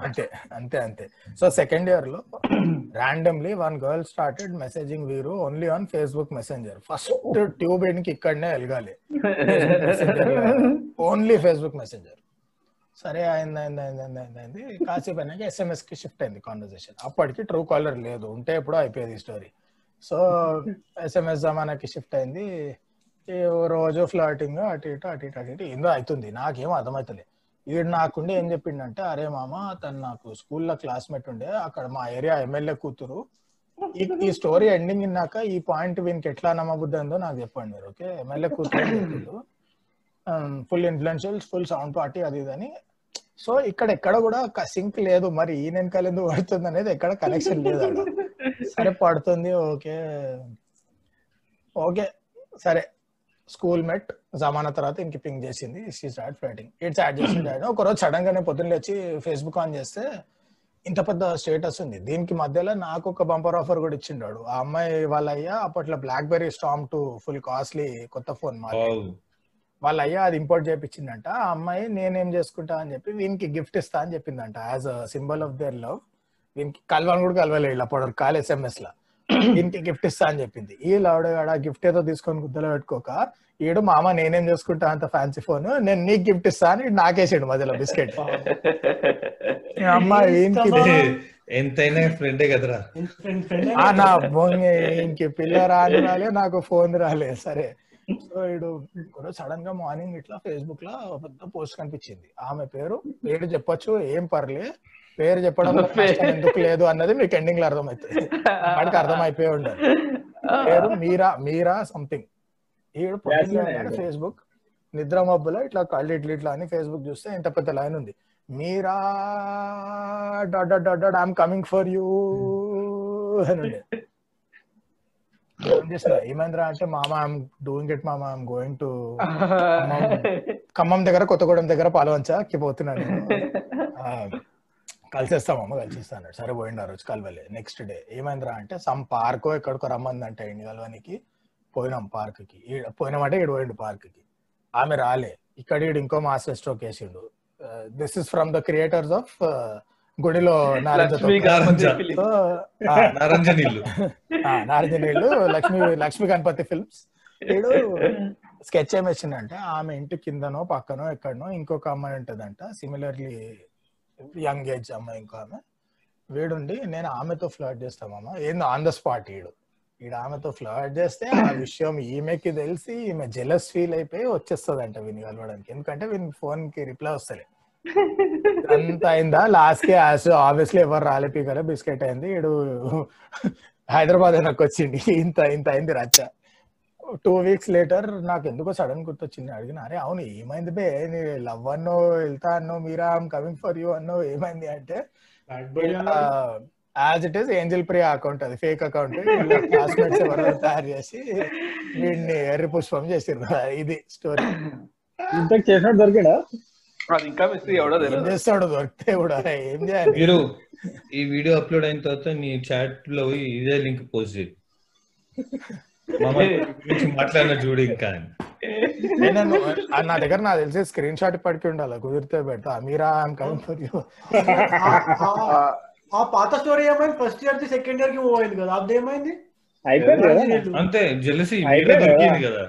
[SPEAKER 2] అంతే అంతే అంతే. సో సెకండ్ ఇయర్లో randomly one girl started messaging వీరు only on Facebook messenger first ట్యూబ్కి ఇక్కడనే వెలగాలి. ఓన్లీ ఫేస్బుక్ మెసెంజర్ సరే అయింది అయింది అయింది అయింది అయింది అయింది. కాసేపు అయినాక ఎస్ఎంఎస్కి షిఫ్ట్ అయింది కాన్వర్సేషన్ అప్పటికి ట్రూ కాలర్ లేదు. ఉంటే ఎప్పుడో అయిపోయేది స్టోరీ సో ఎస్ఎంఎస్ జమానాకి షిఫ్ట్ అయింది. రోజు ఫ్లాటింగ్ అటు ఇటు అటు ఇటు అటు ఇటు. ఏందో అవుతుంది. నాకేం అర్థమవుతలే ఈడు నాకుండే ఏం చెప్పిండంటే అరే మామ తను నాకు స్కూల్లో క్లాస్మేట్ ఉండే అక్కడ మా ఏరియా ఎమ్మెల్యే కూతురు. ఈ స్టోరీ ఎండింగ్ ఇన్నాక ఈ పాయింట్ వీనికి ఎట్లా నమ్మబుద్ధి ఉందో నాకు చెప్పండి మీరు ఓకే? ఎమ్మెల్యే కూతురు full influential full sound party అది ఇది అని. సో ఇక్కడ ఎక్కడ కూడా సింక్ లేదు మరి ఈ వెనకాల ఎందుకు పడుతుంది అనేది ఎక్కడ కనెక్షన్ లేదు సరే పడుతుంది ఓకే. ఓకే సరే. School met. జమానా తర్వాత ఇంక పింక్ చేసింది. She start flirting it's add చేసింది ఒక రోజు సడన్ గానే పొద్దున్న లేచి ఫేస్బుక్ ఆన్ చేస్తే ఇంత పెద్ద స్టేటస్ ఉంది. దీనికి మధ్యలో నాకు ఒక బంపర్ ఆఫర్ కూడా ఇచ్చిండాడు ఆ అమ్మాయి వాళ్ళ అయ్యా అప్పట్లో BlackBerry storm two full costly కొత్త ఫోన్. వాళ్ళ అయ్యా అది ఇంపోర్ట్ చేయించిందంట ఆ అమ్మాయి నేనేం చేసుకుంటా అని చెప్పి వీనికి గిఫ్ట్ ఇస్తా అని చెప్పిందంట. As a symbol of their love వీనికి కలవని కూడా కలవలేదు అప్పుడు కాల్ ఎస్ఎంఎస్ లా. దీనికి గిఫ్ట్ ఇస్తా అని చెప్పింది. ఈ లౌడ్ ఆ గిఫ్ట్ ఏదో తీసుకొని గుద్దలో పెట్టుకోక ఈడు మామ నేనేం చేసుకుంటా అంత ఫ్యాన్సీ ఫోన్ నేను నీకు గిఫ్ట్ ఇస్తా అని నాకేసాడు మధ్యలో బిస్కెట్. అమ్మ
[SPEAKER 3] ఎంతైనా ఫ్రెండే కదరా?
[SPEAKER 2] నా బొంగే ఇంక పిల్ల రాని రాలే నాకు ఫోన్ రాలే సరే. సో ఇడు సడన్గా మార్నింగ్ ఇట్లా ఫేస్బుక్లో పెద్ద పోస్ట్ కనిపించింది. ఆమె పేరు పేరు చెప్పొచ్చు ఏం పర్లే. పేరు చెప్పడం ఎందుకు లేదు అన్నది మీకు ఎండింగ్లో అర్థమవుతుంది. వాడికి అర్థమైపోయి ఉండదు పేరు మీరా మీరా సంథింగ్ ఈడు ఫేస్బుక్ నిద్ర మబ్బులో ఇట్లా కళ్ళు ఇట్లా ఇట్లా అని ఫేస్బుక్ చూస్తే ఇంత పెద్ద లైన్ ఉంది. Meera dot dot dot dot I'm coming for you అని ఉండే. ఏమైందిరా అంటే మామ ఐఎమ్ డూయింగ్ ఇట్ మామ ఐఎమ్ గోయింగ్ టు ఖమ్మం దగ్గర కొత్తగూడెం దగ్గర పాలవంచకి పోతున్నాను. నేను. ఆ, కలిసేస్తామమ్మ కలిసిస్తాను. సరే పోయిండు ఆ రోజు కలవలే. నెక్స్ట్ డే ఏమైందిరా అంటే సమ్ పార్కో ఎక్కడికో రమ్మందంట ఇండి కలవనికి. పోయినాం పార్క్కి. ఈడ- పోయినామంటే ఈడు పోయిండు పార్క్కి. ఆమె రాలే. ఇక్కడ ఈడు ఇంకో మాస్టర్ స్ట్రోక్ వేసిండు. This is from the creators of గుడిలో నారద నీళ్ళు లక్ష్మీ లక్ష్మీ గణపతి ఫిల్మ్స్ వీడు స్కెచ్ ఏం వచ్చిందంటే ఆమె ఇంటి కిందనో పక్కనో ఎక్కడనో ఇంకొక అమ్మాయి ఉంటదంట. సిమిలర్లీ యంగ్ ఏజ్ అమ్మాయి ఇంకో ఆమె. వీడుండి నేను ఆమెతో ఫ్లర్ట్ చేస్తామమ్మ. ఏందో ఆన్ ద స్పాట్ ఈడు. ఈడ ఆమెతో ఫ్లర్ట్ చేస్తే ఆ విషయం ఈమెకి తెలిసి ఈమె జెలస్ ఫీల్ అయిపోయి వచ్చేస్తుందంట వీని కలవడానికి. ఎందుకంటే వీని ఫోన్కి రిప్లై వస్తలే. అంత అయిందా? లాస్ట్కి ఆబ్వియస్లీ ఎవరు రాలే పీకలే బిస్కెట్ అయింది. ఈడు హైదరాబాద్ నాకు వచ్చింది ఇంత ఇంత అయింది రచ్చ. టూ వీక్స్ లేటర్ నాకు ఎందుకో సడన్ గుర్తొచ్చింది. అడిగిన అరే అవును ఏమైంది బే? నీ లవ్ అన్నో వెళ్తా అన్నో మీరా కమింగ్ ఫర్ యూ అన్నో ఏమైంది అంటే as it is angel Priya account అది ఫేక్ అకౌంట్ క్లాస్మేట్స్ ఎవరో తయారు చేసి వీడిని ఎర్రి పుష్పం చేసిర్రు. ఇది స్టోరీ
[SPEAKER 5] ఇంతకు చేసినట్టు దొరికిడా?
[SPEAKER 1] అది ఇంకా మిస్త్రీ ఎవడో
[SPEAKER 2] ఏం
[SPEAKER 1] తెలియదు
[SPEAKER 2] చేస్తాడు? దొరికితే కూడా ఏం చేయాలి?
[SPEAKER 3] మీరు ఈ వీడియో అప్లోడ్ అయిన తర్వాత మీ చాట్లో ఇదే లింక్ పోస్ట్ చేయి. మాట్లాడిన చూడు ఇంకా
[SPEAKER 2] నా దగ్గర నాకు తెలిసి స్క్రీన్ షాట్ ఇప్పటికి ఉండాలి కుదిరితే పెడతా. Meera I'm coming for you
[SPEAKER 4] ఆ పాత స్టోరీ ఏమైంది? ఫస్ట్ ఇయర్కి సెకండ్ ఇయర్కి మూవ్ అయింది కదా. అది ఏమైంది
[SPEAKER 3] అంతే జెలసి
[SPEAKER 5] కదా.
[SPEAKER 3] దొరికింది కదా.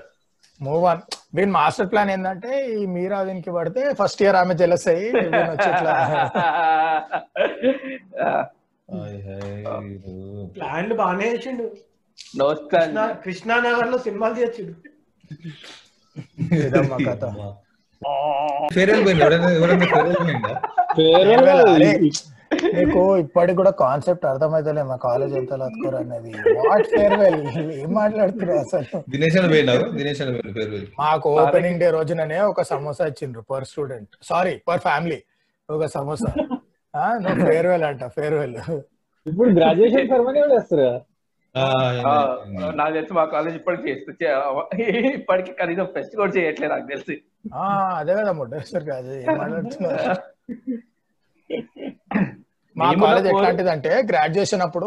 [SPEAKER 2] మూవ్ ఆన్ దీని మాస్టర్ ప్లాన్ ఏంటంటే ఈ మీరా దీనికి పడితే ఫస్ట్ ఇయర్ ఆమె జెలస్ అయ్యి.
[SPEAKER 4] ప్లాన్లు బాగానే చేసిండు. కృష్ణానగర్లో సినిమాలు తీయచ్చిండు.
[SPEAKER 2] అరే, నీకు ఇప్పటికి కూడా కాన్సెప్ట్ అర్థమైతలే మా కాలేజ్ ఎంత లత్కోరు అనేది వాట్ ఫేర్వెల్ ఏం మాట్లాడుతున్నారు అసలు? మాకు ఓపెనింగ్ డే రోజుననే ఒక సమోసా ఇచ్చిండ్రు per student sorry per family ఒక సమోసా. నువ్వు ఫేర్వెల్ అంట ఫేర్వెల్
[SPEAKER 5] ఇప్పుడు గ్రాడ్యుయేషన్
[SPEAKER 1] నాకు తెలిసి మా కాలేజ్ ఇప్పటికి చేస్తూ చే- ఇప్పటికి కనీసం ఫెస్ట్ కూడా చేయట్లేదు నాకు తెలిసి.
[SPEAKER 2] ఆ అదే కదా ముడ్డేశ్వర్ కాదు మా కాలేజ్ ఎట్లాంటిదంటే గ్రాడ్యుయేషన్ అప్పుడు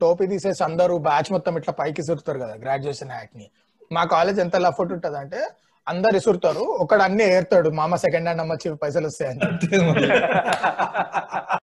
[SPEAKER 2] టోపీ తీసేసి అందరూ బ్యాచ్ మొత్తం ఇట్లా పైకి ఇసురుతారు కదా గ్రాడ్యుయేషన్ యాక్ట్ని. మా కాలేజ్ ఎంత లఫ్ట్ ఉంటది అంటే అందరు ఇసురుతారు ఒకడు అన్ని ఏరుతాడు మామ సెకండ్ హ్యాండ్ అమ్మచ్చి పైసలు వస్తాయని.